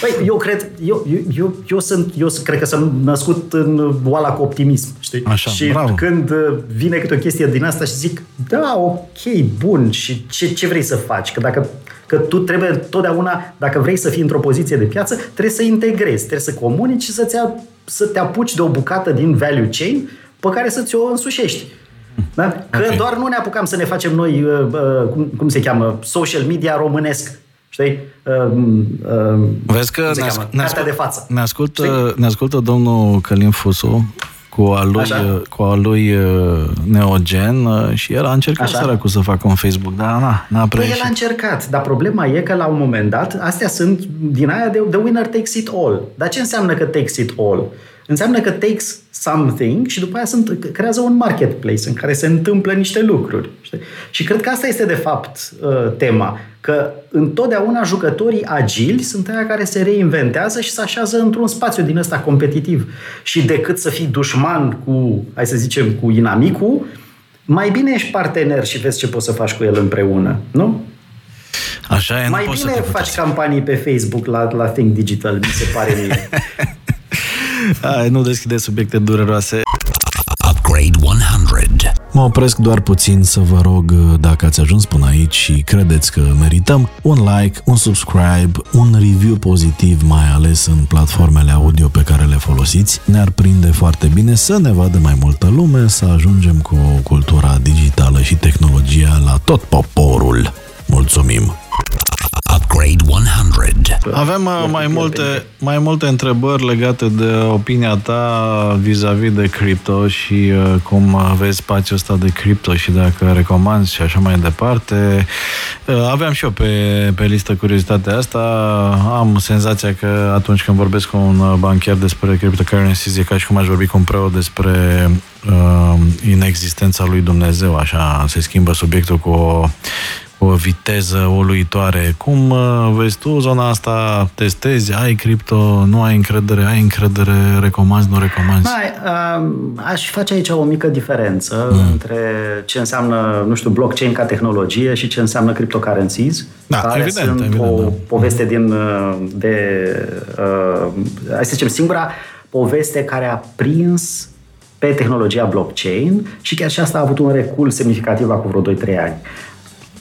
Păi, eu cred, eu, eu, eu, eu, sunt, eu cred că sunt născut în oala cu optimism, știi? Așa, și bravo. când uh, vine câte o chestie din asta și zic, da, ok, bun, și ce, ce vrei să faci? Că dacă Că tu trebuie totdeauna, dacă vrei să fii într-o poziție de piață, trebuie să integrezi, trebuie să comunici și să, să te apuci de o bucată din value chain pe care să ți-o însușești. Da? Că okay. doar nu ne apucam să ne facem noi, uh, uh, cum, cum se cheamă, social media românesc. Știi? Uh, uh, Vezi că ne, ascult, ne, ascult, de față. Ne, ascultă, ne ascultă domnul Călim Fusu cu a lui, cu a lui uh, Neogen uh, și el a încercat săracul să facă un Facebook, dar na, n-a prea păi el a încercat, dar problema e că la un moment dat, astea sunt din aia de the winner takes it all. Dar ce înseamnă că takes it all? Înseamnă că takes something și după aia sunt, creează un marketplace în care se întâmplă niște lucruri. Știi? Și cred că asta este de fapt uh, tema. Că întotdeauna jucătorii agili sunt aia care se reinventează și se așează într-un spațiu din ăsta competitiv. Și decât să fii dușman cu, hai să zicem, cu inamicul, mai bine ești partener și vezi ce poți să faci cu el împreună, nu? Așa e, Mai nu bine poți să faci te campanii pe Facebook la, la Think Digital, mi se pare mie. *laughs* Hai, nu deschide subiecte dureroase. Upgrade 100. Mă opresc doar puțin să vă rog, dacă ați ajuns până aici și credeți că merităm, un like, un subscribe, un review pozitiv, mai ales în platformele audio pe care le folosiți. Ne-ar prinde foarte bine să ne vadă mai multă lume, să ajungem cu cultura digitală și tehnologia la tot poporul. Mulțumim! Upgrade 100. Avem uh, mai multe, mai multe întrebări legate de opinia ta vis-a-vis de cripto și uh, cum uh, vezi spațiul ăsta de cripto și dacă recomanzi și așa mai departe. Uh, aveam și eu pe, pe listă curiozitatea asta. Am senzația că atunci când vorbesc cu un uh, bancher despre cryptocurrencies e ca și cum aș vorbi cu un preot despre uh, inexistența lui Dumnezeu. Așa se schimbă subiectul cu o cu o viteză uluitoare. Cum uh, vezi tu zona asta? Testezi? Ai cripto? Nu ai încredere? Ai încredere? Recomanzi? Nu recomanzi? Mai, uh, aș face aici o mică diferență mm. între ce înseamnă, nu știu, blockchain ca tehnologie și ce înseamnă cryptocurrencies, Da, care evident, sunt evident, o da. poveste din, uh, de, uh, hai să zicem, singura poveste care a prins pe tehnologia blockchain și chiar și asta a avut un recul semnificativ acum vreo 2-3 ani.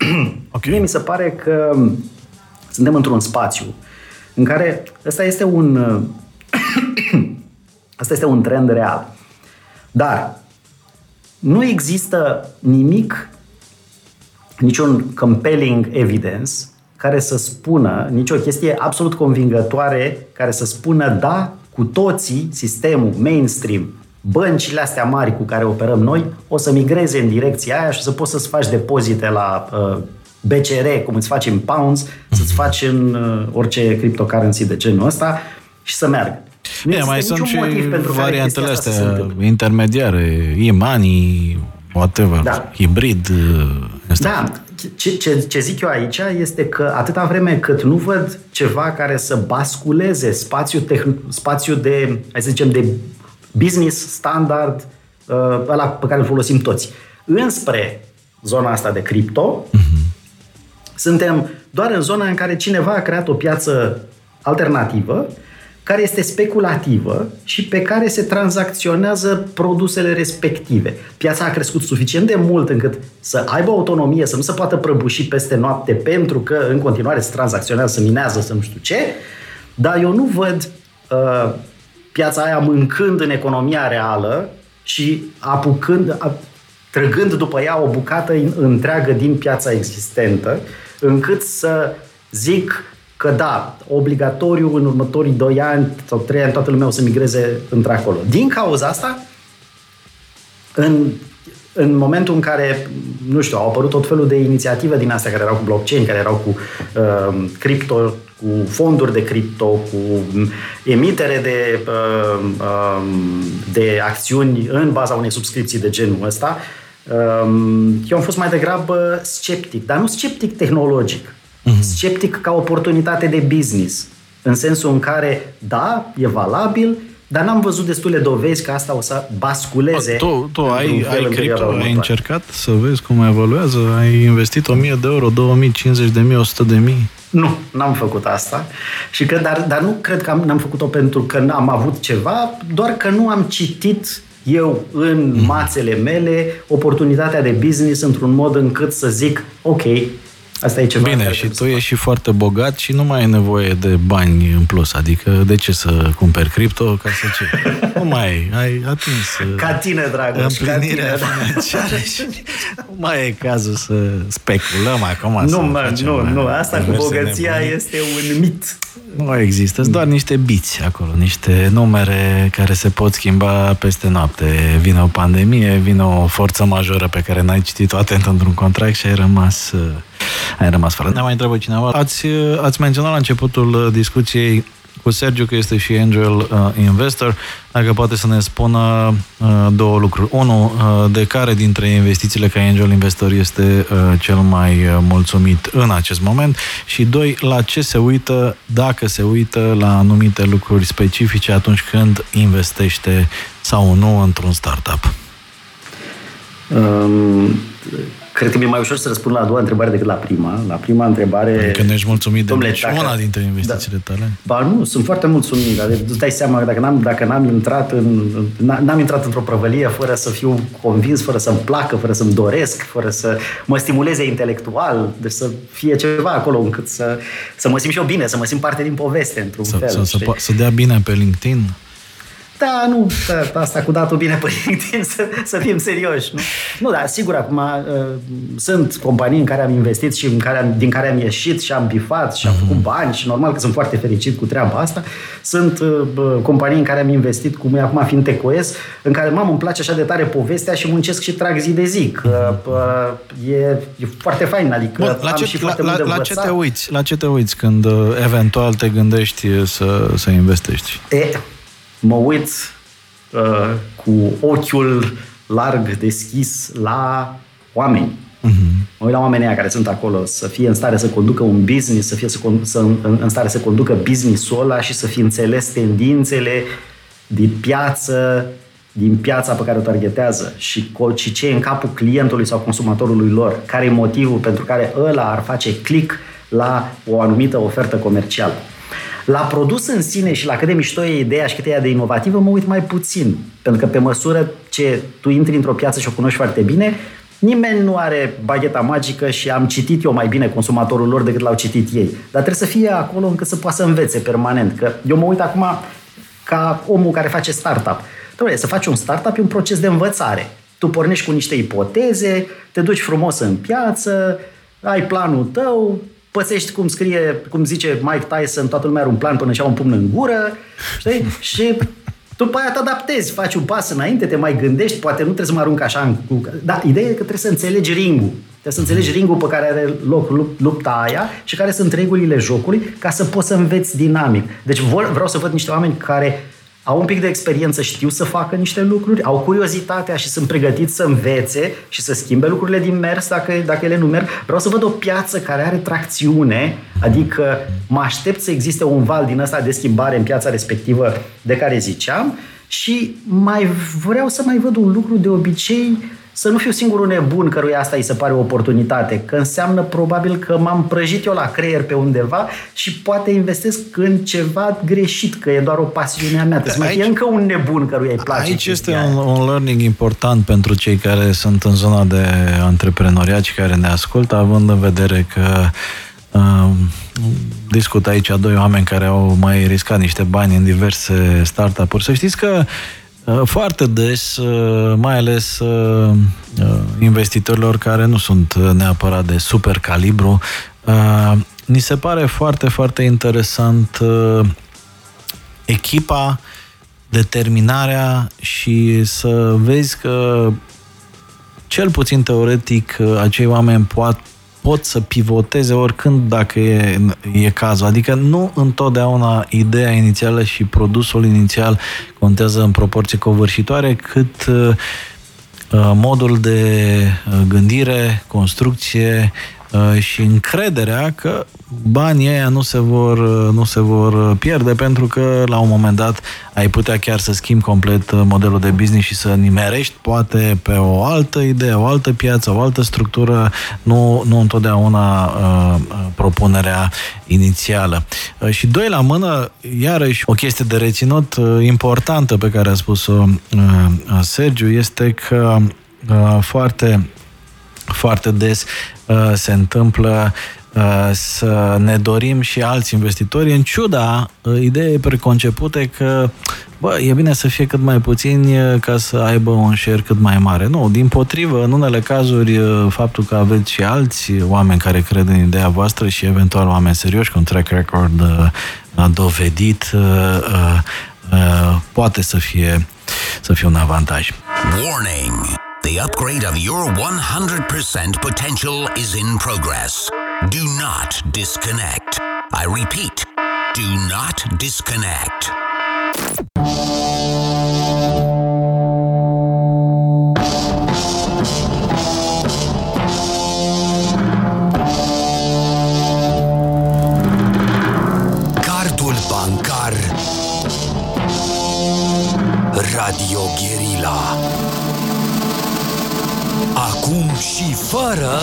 *clears throat* Ok. Mie mi se pare că suntem într-un spațiu în care ăsta este un *clears throat* asta este un trend real. Dar nu există nimic, niciun compelling evidence care să spună, nicio chestie absolut convingătoare care să spună da, cu toții, sistemul mainstream, băncile astea mari cu care operăm noi, o să migreze în direcția aia și o să poți să-ți faci depozite la uh, BCR, cum îți faci în pounds, să-ți faci în uh, orice cryptocurrency de genul ăsta și să meargă. Nu Bine, există mai sunt niciun și motiv pentru care variantele chestia asta să se astea întâmple. intermediare, e-money, whatever, Da. hibrid. uh, Asta. Da, ce, ce, ce zic eu aici este că atâta vreme cât nu văd ceva care să basculeze spațiul, tehn- spațiul de, hai să zicem, de business standard, uh, ăla pe care îl folosim toți, înspre zona asta de cripto, suntem doar în zona în care cineva a creat o piață alternativă care este speculativă și pe care se tranzacționează produsele respective. Piața a crescut suficient de mult încât să aibă autonomie, să nu se poată prăbuși peste noapte pentru că în continuare se tranzacționează, se minează, să nu știu ce, dar eu nu văd uh, piața aia mâncând în economia reală și apucând, a, trăgând după ea o bucată în- întreagă din piața existentă, încât să zic că da, obligatoriu în următorii 2 ani sau 3 ani toată lumea o să migreze într-acolo. Din cauza asta, în, în momentul în care, nu știu, au apărut tot felul de inițiative din astea care erau cu blockchain, care erau cu uh, cripto, cu fonduri de cripto, cu um, emitere de, uh, um, de acțiuni în baza unei subscripții de genul ăsta, um, eu am fost mai degrabă sceptic, dar nu sceptic tehnologic, sceptic ca oportunitate de business, în sensul în care, da, e valabil, dar n-am văzut destule dovezi că asta o să basculeze. Tu, tu într-un ai, fel ai în cripto, perioada ai următoare. încercat să vezi cum evoluează? Ai investit 1000 de euro, 2000, 50 de mii, 100 de mii? Nu, n-am făcut asta. Și că, dar, dar nu cred că am, n-am făcut-o pentru că am avut ceva, doar că nu am citit eu în mațele mele oportunitatea de business într-un mod încât să zic, ok, asta e ceva. Bine, care și trebuie tu să ești și foarte bogat și nu mai ai nevoie de bani în plus. Adică de ce să cumperi cripto ca să ce? *laughs* Nu mai ai, ai atins uh, Ca tine, Dragoș, ca împlinirea tine, da. financiară și nu mai e cazul să speculăm acum. să Nu, mă, facem, nu, uh, nu, asta cu diverse bogăția nebunii. este un mit. Nu există, sunt doar niște biți acolo, niște numere care se pot schimba peste noapte. Vine o pandemie, vine o forță majoră pe care n-ai citit-o atent într-un contract și ai rămas, uh, ai rămas fără. Ne mai întrebă cineva. Ați, uh, ați menționat la începutul uh, discuției cu Sergiu, că este și Angel uh, Investor, dacă poate să ne spună uh, două lucruri. Unu, uh, de care dintre investițiile ca Angel Investor este uh, cel mai uh, mulțumit în acest moment și doi, la ce se uită, dacă se uită la anumite lucruri specifice atunci când investește sau nu într-un startup. Um, cred că mi-e mai ușor să răspund la a doua întrebare decât la prima. La prima întrebare... Adică nu ești mulțumit de nici dacă, una dintre investițiile da, tale? Ba nu, sunt foarte mulțumit. Adică îți dai seama că dacă n-am, dacă n-am intrat în, n-am intrat într-o prăvălie fără să fiu convins, fără să-mi placă, fără să-mi doresc, fără să mă stimuleze intelectual, deci să fie ceva acolo încât să, să mă simt și eu bine, să mă simt parte din poveste, într-un să, fel. Să, să, să dea bine pe LinkedIn? Da, nu, da, asta cu datul bine *laughs* pe LinkedIn, să, să fim serioși. Nu? nu, dar sigur, acum uh, sunt companii în care am investit și în care am, din care am ieșit și am bifat și am făcut mhm. bani și normal că sunt foarte fericit cu treaba asta. Sunt uh, companii în care am investit, cum e acum Fintech.os, în care, mamă, îmi place așa de tare povestea și muncesc și trag zi de zi. Uh, uh, e, e foarte fain, adică Bun, la am ce, și foarte la, mult la, la ce te uiți? La ce te uiți când uh, eventual te gândești să, să investești? E, mă uit uh, cu ochiul larg deschis la oameni. Uh-huh. Mă uit la oamenii care sunt acolo, să fie în stare să conducă un business, să fie să, să, în, în stare să conducă business-ul ăla și să fie înțeles tendințele din piață, din piața pe care o targetează și, și ce e în capul clientului sau consumatorului lor, care e motivul pentru care ăla ar face click la o anumită ofertă comercială. La produs în sine și la cât de mișto e ideea și cât e de inovativă, mă uit mai puțin. Pentru că pe măsură ce tu intri într-o piață și o cunoști foarte bine, nimeni nu are bagheta magică și am citit eu mai bine consumatorul lor decât l-au citit ei. Dar trebuie să fie acolo încât să poată să învețe permanent. Că eu mă uit acum ca omul care face startup. Trebuie să faci un startup e un proces de învățare. Tu pornești cu niște ipoteze, te duci frumos în piață, ai planul tău, pățești cum scrie, cum zice Mike Tyson, toată lumea are un plan până și au un pumn în gură, știi? *laughs* Și după aia te adaptezi, faci un pas înainte, te mai gândești, poate nu trebuie să mă arunc așa în cu... Dar ideea e că trebuie să înțelegi ringul. Trebuie să înțelegi ringul pe care are loc lupta aia și care sunt regulile jocului ca să poți să înveți dinamic. Deci vreau să văd niște oameni care au un pic de experiență, știu să facă niște lucruri, au curiozitatea și sunt pregătiți să învețe și să schimbe lucrurile din mers dacă, dacă ele nu merg. Vreau să văd o piață care are tracțiune, adică mă aștept să existe un val din ăsta de schimbare în piața respectivă de care ziceam și mai vreau să mai văd un lucru de obicei să nu fiu singurul nebun căruia asta îi se pare o oportunitate, că înseamnă probabil că m-am prăjit eu la creier pe undeva și poate investesc în ceva greșit, că e doar o pasiune a mea. Trebuie să mai fie încă un nebun căruia îi place. Aici este un, un learning important pentru cei care sunt în zona de antreprenoriat și care ne ascultă, având în vedere că Uh, discut aici doi oameni care au mai riscat niște bani în diverse startup-uri. Să știți că Uh, foarte des, uh, mai ales uh, investitorilor care nu sunt neapărat de super calibru, ni se pare foarte, foarte interesant echipa, determinarea și să vezi că cel puțin teoretic acei oameni pot, pot să pivoteze oricând dacă e, e cazul. Adică nu întotdeauna ideea inițială și produsul inițial contează în proporție covârșitoare, cât uh, uh modul de uh, gândire, construcție, Uh, și încrederea că banii ăia nu se, vor, uh, nu se vor pierde pentru că la un moment dat ai putea chiar să schimbi complet uh, modelul de business și să nimerești poate pe o altă idee, o altă piață, o altă structură, nu, nu întotdeauna uh, propunerea inițială. Uh, și doi la mână, iarăși o chestie de reținut uh, importantă pe care a spus-o uh, Sergiu este că uh, foarte foarte des uh, se întâmplă uh, să ne dorim și alți investitori, în ciuda uh, ideii preconcepute că bă, e bine să fie cât mai puțini ca să aibă un share cât mai mare. Nu, din potrivă, în unele cazuri, faptul că aveți și alți oameni care cred în ideea voastră și eventual oameni serioși cu un track record dovedit, poate să fie, să fie un avantaj. Warning! The upgrade of your 100% potential is in progress. Do not disconnect. I repeat, Do not disconnect. Cardul bancar Radio Guerilla Acum și fără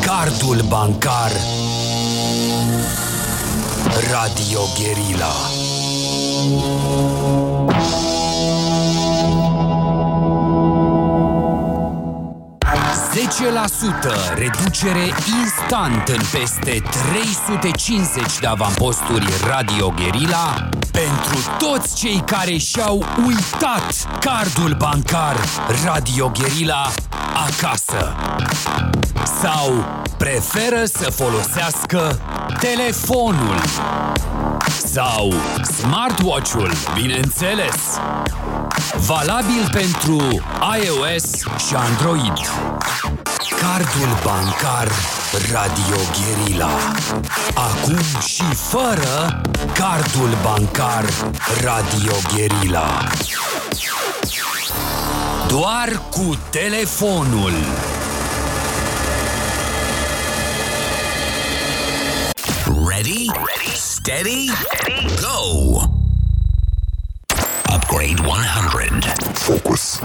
Cardul bancar. Radio Guerilla. 10% reducere instant în peste 350 de avamposturi Radio Guerilla pentru toți cei care și-au uitat cardul bancar Radio Guerilla acasă sau preferă să folosească telefonul sau smartwatch-ul, bineînțeles. Valabil pentru iOS și Android. Cardul bancar Radio Guerilla. Acum și fără cardul bancar Radio Guerilla. Doar cu telefonul. Ready? Ready? Steady? Go! Upgrade 100. Focus.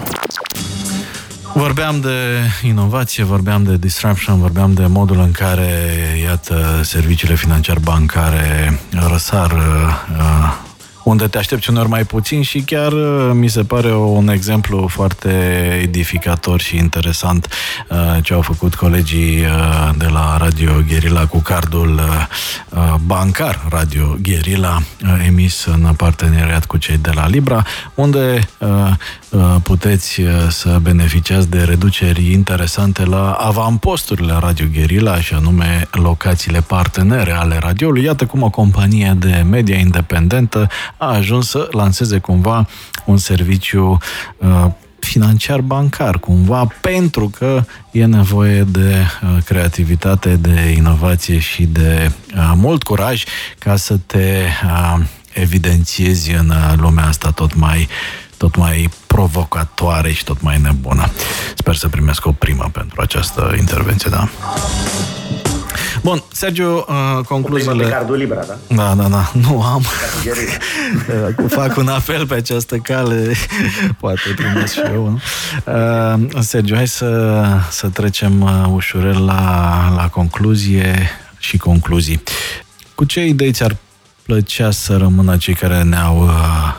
Vorbeam de inovație, vorbeam de disruption, vorbeam de modul în care, iată, serviciile financiar bancare răsar uh, unde te aștepți uneori mai puțin și chiar uh, mi se pare un exemplu foarte edificator și interesant uh, ce au făcut colegii uh, de la Radio Guerilla cu cardul bancar Radio Guerilla emis în parteneriat cu cei de la Libra, unde puteți să beneficiați de reduceri interesante la avamposturile Radio Guerilla, și anume locațiile partenere ale radioului. Iată cum o companie de media independentă a ajuns să lanseze cumva un serviciu uh, financiar bancar, cumva, pentru că e nevoie de uh, creativitate, de inovație și de uh, mult curaj ca să te uh, evidențiezi în uh, lumea asta tot mai tot mai provocatoare și tot mai nebună. Sper să primesc o primă pentru această intervenție, da. Bun, Sergio, uh, concluziile... Pe cardul Libra, da? Da, da, da. Nu am. *laughs* Fac un apel pe această cale. *laughs* Poate primesc și eu. Nu? Uh, Sergio, hai să, să trecem uh, ușurel la, la concluzie și concluzii. Cu ce idei ți-ar plăcea să rămână cei care ne-au uh,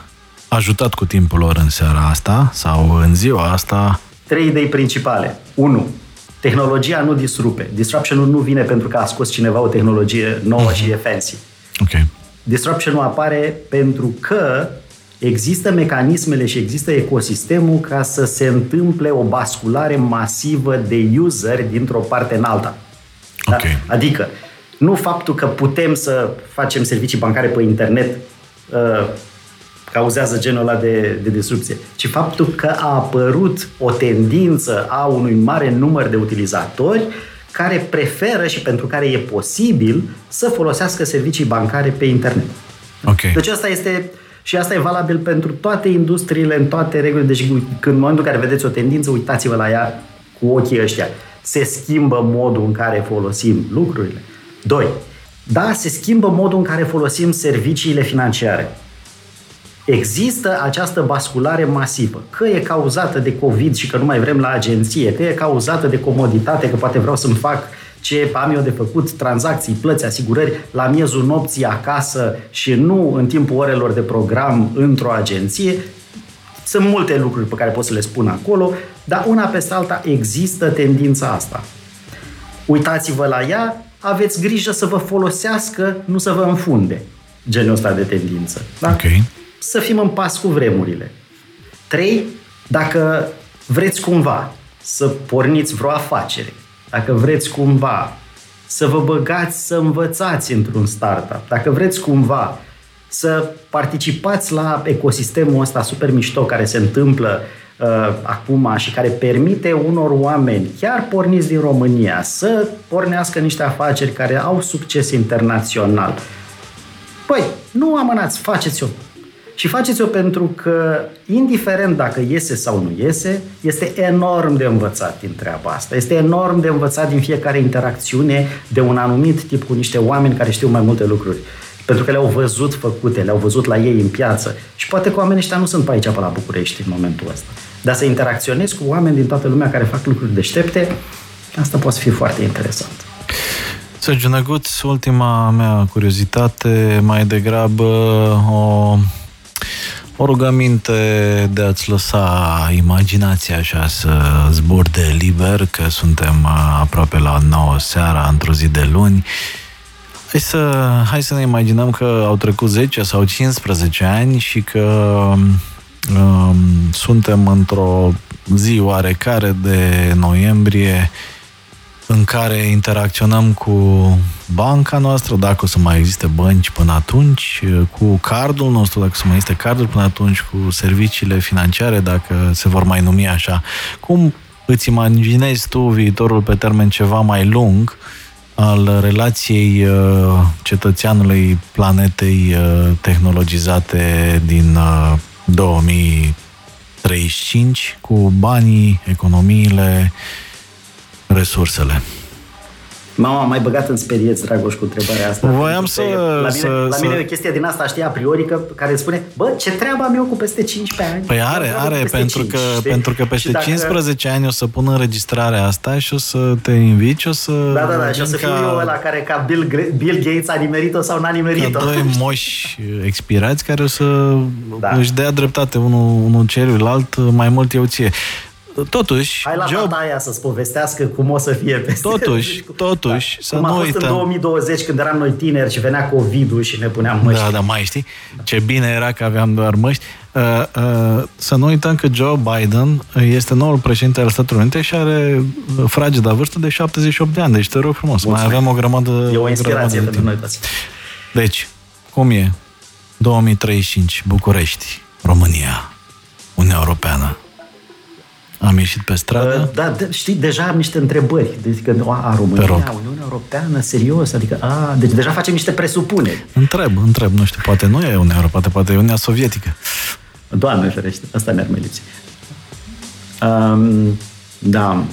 ajutat cu timpul lor în seara asta sau în ziua asta? Trei idei principale. 1 tehnologia nu disrupe. Disruption-ul nu vine pentru că a scos cineva o tehnologie nouă și e fancy. Ok. Disruption-ul apare pentru că există mecanismele și există ecosistemul ca să se întâmple o basculare masivă de user dintr-o parte în alta. Da? Okay. Adică, nu faptul că putem să facem servicii bancare pe internet uh, cauzează genul ăla de, de disrupție, ci faptul că a apărut o tendință a unui mare număr de utilizatori care preferă și pentru care e posibil să folosească servicii bancare pe internet. Okay. Deci asta este și asta e valabil pentru toate industriile, în toate regulile. Deci când în momentul în care vedeți o tendință, uitați-vă la ea cu ochii ăștia. Se schimbă modul în care folosim lucrurile. Doi, da, se schimbă modul în care folosim serviciile financiare există această basculare masivă. Că e cauzată de COVID și că nu mai vrem la agenție, că e cauzată de comoditate, că poate vreau să-mi fac ce am eu de făcut, tranzacții, plăți, asigurări la miezul nopții acasă și nu în timpul orelor de program într-o agenție. Sunt multe lucruri pe care pot să le spun acolo, dar una peste alta există tendința asta. Uitați-vă la ea, aveți grijă să vă folosească, nu să vă înfunde genul ăsta de tendință. Da? Okay să fim în pas cu vremurile. Trei, dacă vreți cumva să porniți vreo afacere, dacă vreți cumva să vă băgați să învățați într-un startup, dacă vreți cumva să participați la ecosistemul ăsta super mișto care se întâmplă uh, acum și care permite unor oameni, chiar porniți din România, să pornească niște afaceri care au succes internațional. Păi, nu amânați, faceți-o. Și faceți-o pentru că, indiferent dacă iese sau nu iese, este enorm de învățat din treaba asta. Este enorm de învățat din fiecare interacțiune de un anumit tip cu niște oameni care știu mai multe lucruri. Pentru că le-au văzut făcute, le-au văzut la ei în piață. Și poate că oamenii ăștia nu sunt pe aici, pe la București, în momentul ăsta. Dar să interacționezi cu oameni din toată lumea care fac lucruri deștepte, asta poate fi foarte interesant. Sergiu Năguț, ultima mea curiozitate, mai degrabă o o rugăminte de a-ți lăsa imaginația așa să zburde liber, că suntem uh, aproape la 9 seara, într-o zi de luni. Hai să, hai să ne imaginăm că au trecut 10 sau 15 ani și că um, suntem într-o zi oarecare de noiembrie în care interacționăm cu banca noastră, dacă o să mai existe bănci până atunci, cu cardul nostru, dacă o să mai existe cardul până atunci, cu serviciile financiare, dacă se vor mai numi așa. Cum îți imaginezi tu viitorul pe termen ceva mai lung al relației uh, cetățeanului planetei uh, tehnologizate din 2035 uh, cu banii, economiile, resursele. Mama, mai băgat în sperieți, Dragoș, cu întrebarea asta. Voiam să... La mine, să, la mine să... e o chestie din asta, știi, a priori, că, care spune, bă, ce treabă am eu cu peste 15 ani? Păi are, are, pentru, 5, că, știi? pentru că peste dacă... 15 ani o să pun înregistrarea asta și o să te invit și o să... Da, da, da, și o să fiu eu ăla care ca Bill, Bill Gates a nimerit-o sau n-a nimerit-o. Ca doi *laughs* moși expirați care o să da. își dea dreptate unul, unul celuilalt, mai mult eu ție. Totuși... Hai la job... aia să-ți povestească cum o să fie peste... Totuși, *laughs* totuși, da. să cum nu a fost uităm. în 2020 când eram noi tineri și venea COVID-ul și ne puneam măști. Da, da, mai știi? Ce bine era că aveam doar măști. Uh, uh, să nu uităm că Joe Biden este noul președinte al Statelor Unite și are uh, frageda vârstă de 78 de ani. Deci te rog frumos, Mulțumesc. mai avem o grămadă E o inspirație pentru noi toți. Deci, cum e? 2035, București, România, Uniunea Europeană. Am ieșit pe stradă? Uh, da, de, știi, deja am niște întrebări. Deci că a, România, Uniunea Europeană, serios? Adică, a, deci deja facem niște presupuneri. Întreb, întreb, nu știu, poate nu e Uniunea Europeană, poate e Uniunea Sovietică. Doamne ferește, asta ne-ar mai lipsi. Um, da.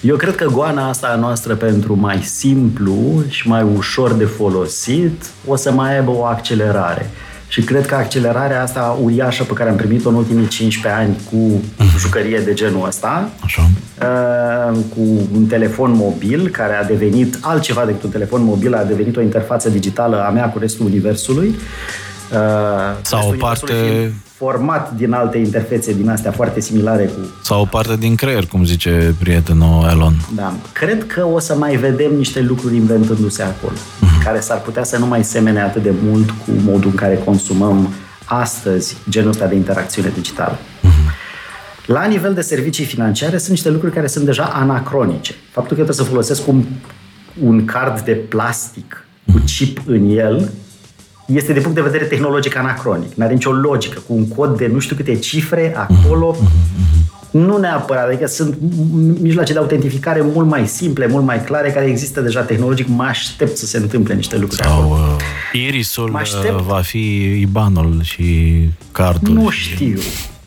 Eu cred că goana asta a noastră pentru mai simplu și mai ușor de folosit o să mai aibă o accelerare. Și cred că accelerarea asta uriașă pe care am primit-o în ultimii 15 ani cu uh-huh. jucărie de genul ăsta, Așa. Uh, cu un telefon mobil care a devenit altceva decât un telefon mobil, a devenit o interfață digitală a mea cu restul universului. Uh, Sau o parte format din alte interfețe din astea foarte similare cu... Sau o parte din creier, cum zice prietenul Elon. Da. Cred că o să mai vedem niște lucruri inventându-se acolo, uh-huh. care s-ar putea să nu mai semene atât de mult cu modul în care consumăm astăzi genul ăsta de interacțiune digitală. Uh-huh. La nivel de servicii financiare sunt niște lucruri care sunt deja anacronice. Faptul că trebuie să folosesc un, un card de plastic cu mhm. chip în el este de punct de vedere tehnologic anacronic. Nu are nicio logică. Cu un cod de nu știu câte cifre acolo, nu neapărat. Adică sunt mijloace de autentificare mult mai simple, mult mai clare, care există deja tehnologic. Mă aștept să se întâmple niște lucruri Sau acolo. Uh, irisul uh, va fi IBAN-ul și cardul. Nu știu.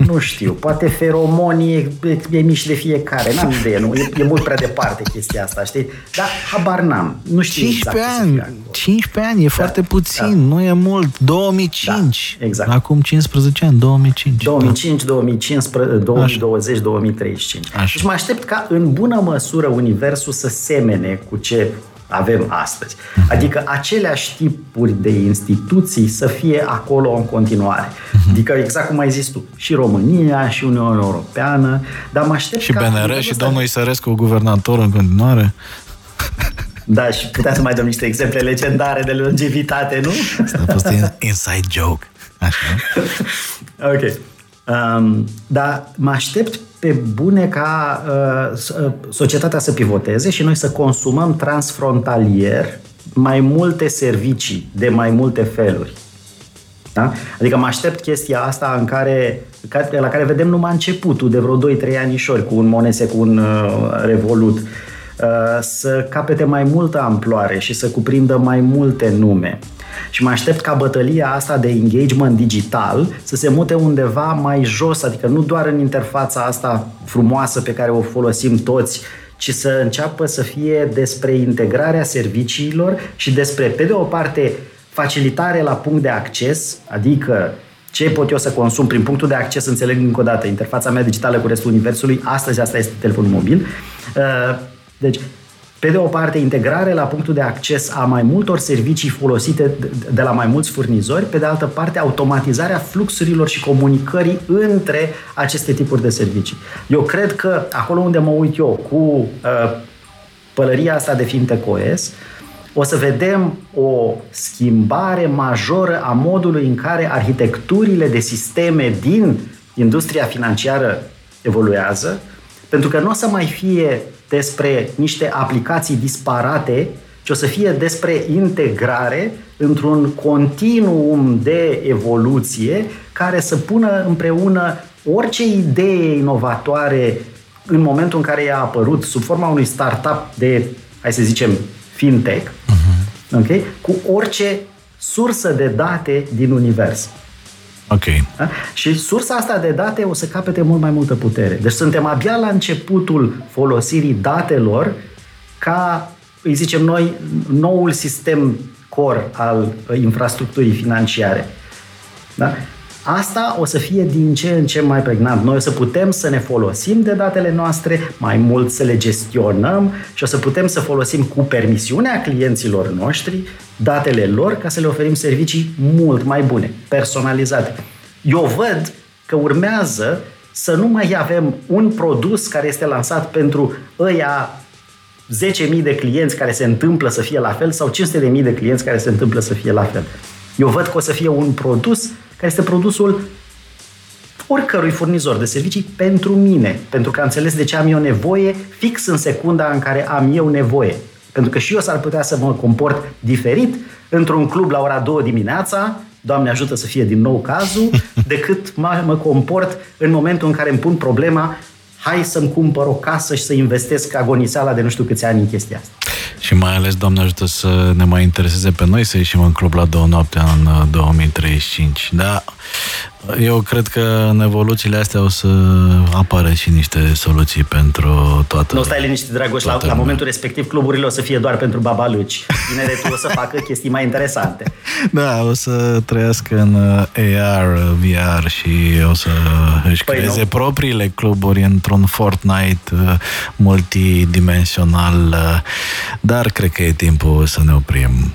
Nu știu, poate feromonii e, e mici de fiecare, n-am idee, nu, e, e mult prea departe chestia asta, știi? Dar habar n-am, nu știu 15 exact ani, 15 ani, e da, foarte puțin, da. nu e mult, 2005, da, exact. acum 15 ani, 2005. 2005, da. 2015, 2020, 2035. Așa. Deci mă aștept ca în bună măsură universul să semene cu ce avem astăzi. Mhm. Adică aceleași tipuri de instituții să fie acolo în continuare. Mhm. Adică exact cum ai zis tu, și România, și Uniunea Europeană, dar mă aștept Și BNR, și domnul Isărescu, guvernator în continuare. Da, și putea să mai dăm niște exemple legendare de longevitate, nu? Asta a fost inside joke. Așa. ok. Um, dar mă aștept pe bune ca uh, uh, societatea să pivoteze și noi să consumăm transfrontalier mai multe servicii de mai multe feluri. Da? Adică mă aștept chestia asta în care, la care vedem numai începutul de vreo 2-3 anișori cu un Monese, cu un uh, Revolut, uh, să capete mai multă amploare și să cuprindă mai multe nume. Și mă aștept ca bătălia asta de engagement digital să se mute undeva mai jos, adică nu doar în interfața asta frumoasă pe care o folosim toți, ci să înceapă să fie despre integrarea serviciilor și despre, pe de o parte, facilitare la punct de acces, adică ce pot eu să consum prin punctul de acces, înțeleg încă o dată, interfața mea digitală cu restul universului, astăzi asta este telefonul mobil. Uh, deci, pe de o parte, integrare la punctul de acces a mai multor servicii folosite de la mai mulți furnizori, pe de altă parte, automatizarea fluxurilor și comunicării între aceste tipuri de servicii. Eu cred că acolo unde mă uit eu cu uh, pălăria asta de fintech OS, o să vedem o schimbare majoră a modului în care arhitecturile de sisteme din industria financiară evoluează, pentru că nu o să mai fie despre niște aplicații disparate, ci o să fie despre integrare într-un continuum de evoluție care să pună împreună orice idee inovatoare în momentul în care ea a apărut sub forma unui startup de, hai să zicem, fintech, uh-huh. okay? cu orice sursă de date din univers. Ok. Da? Și sursa asta de date o să capete mult mai multă putere. Deci suntem abia la începutul folosirii datelor ca, îi zicem noi, noul sistem core al infrastructurii financiare. Da? Asta o să fie din ce în ce mai pregnant. Noi o să putem să ne folosim de datele noastre, mai mult să le gestionăm și o să putem să folosim cu permisiunea clienților noștri datele lor ca să le oferim servicii mult mai bune, personalizate. Eu văd că urmează să nu mai avem un produs care este lansat pentru ăia 10.000 de clienți care se întâmplă să fie la fel sau 500.000 de clienți care se întâmplă să fie la fel. Eu văd că o să fie un produs care este produsul oricărui furnizor de servicii pentru mine, pentru că am înțeles de ce am eu nevoie fix în secunda în care am eu nevoie. Pentru că și eu s-ar putea să mă comport diferit într-un club la ora 2 dimineața, Doamne ajută să fie din nou cazul, *laughs* decât mă, mă comport în momentul în care îmi pun problema hai să-mi cumpăr o casă și să investesc agoniseala de nu știu câți ani în chestia asta. Și mai ales, Doamne ajută să ne mai intereseze pe noi să ieșim în club la două noapte în 2035. Da, eu cred că în evoluțiile astea o să apară și niște soluții pentru toată... Nu stai liniștit, Dragoș, la, la momentul respectiv cluburile o să fie doar pentru babaluci. Tineretul o să facă chestii mai interesante. *laughs* Da, o să trăiască în AR, VR și o să își păi creeze nu. propriile cluburi într-un Fortnite uh, multidimensional, uh, dar cred că e timpul să ne oprim.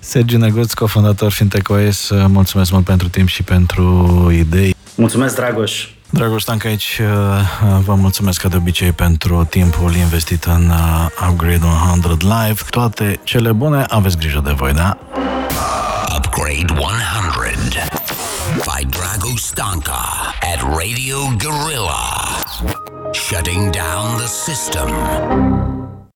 Sergiu Neguț, cofondator FintechOS, mulțumesc mult pentru timp și pentru idei. Mulțumesc, Dragoș! Dragoș Stanca aici, uh, vă mulțumesc ca de obicei pentru timpul investit în uh, Upgrade 100 Live. Toate cele bune, aveți grijă de voi, da? Upgrade 100 by Drago Stanka at Radio Gorilla. Shutting down the system.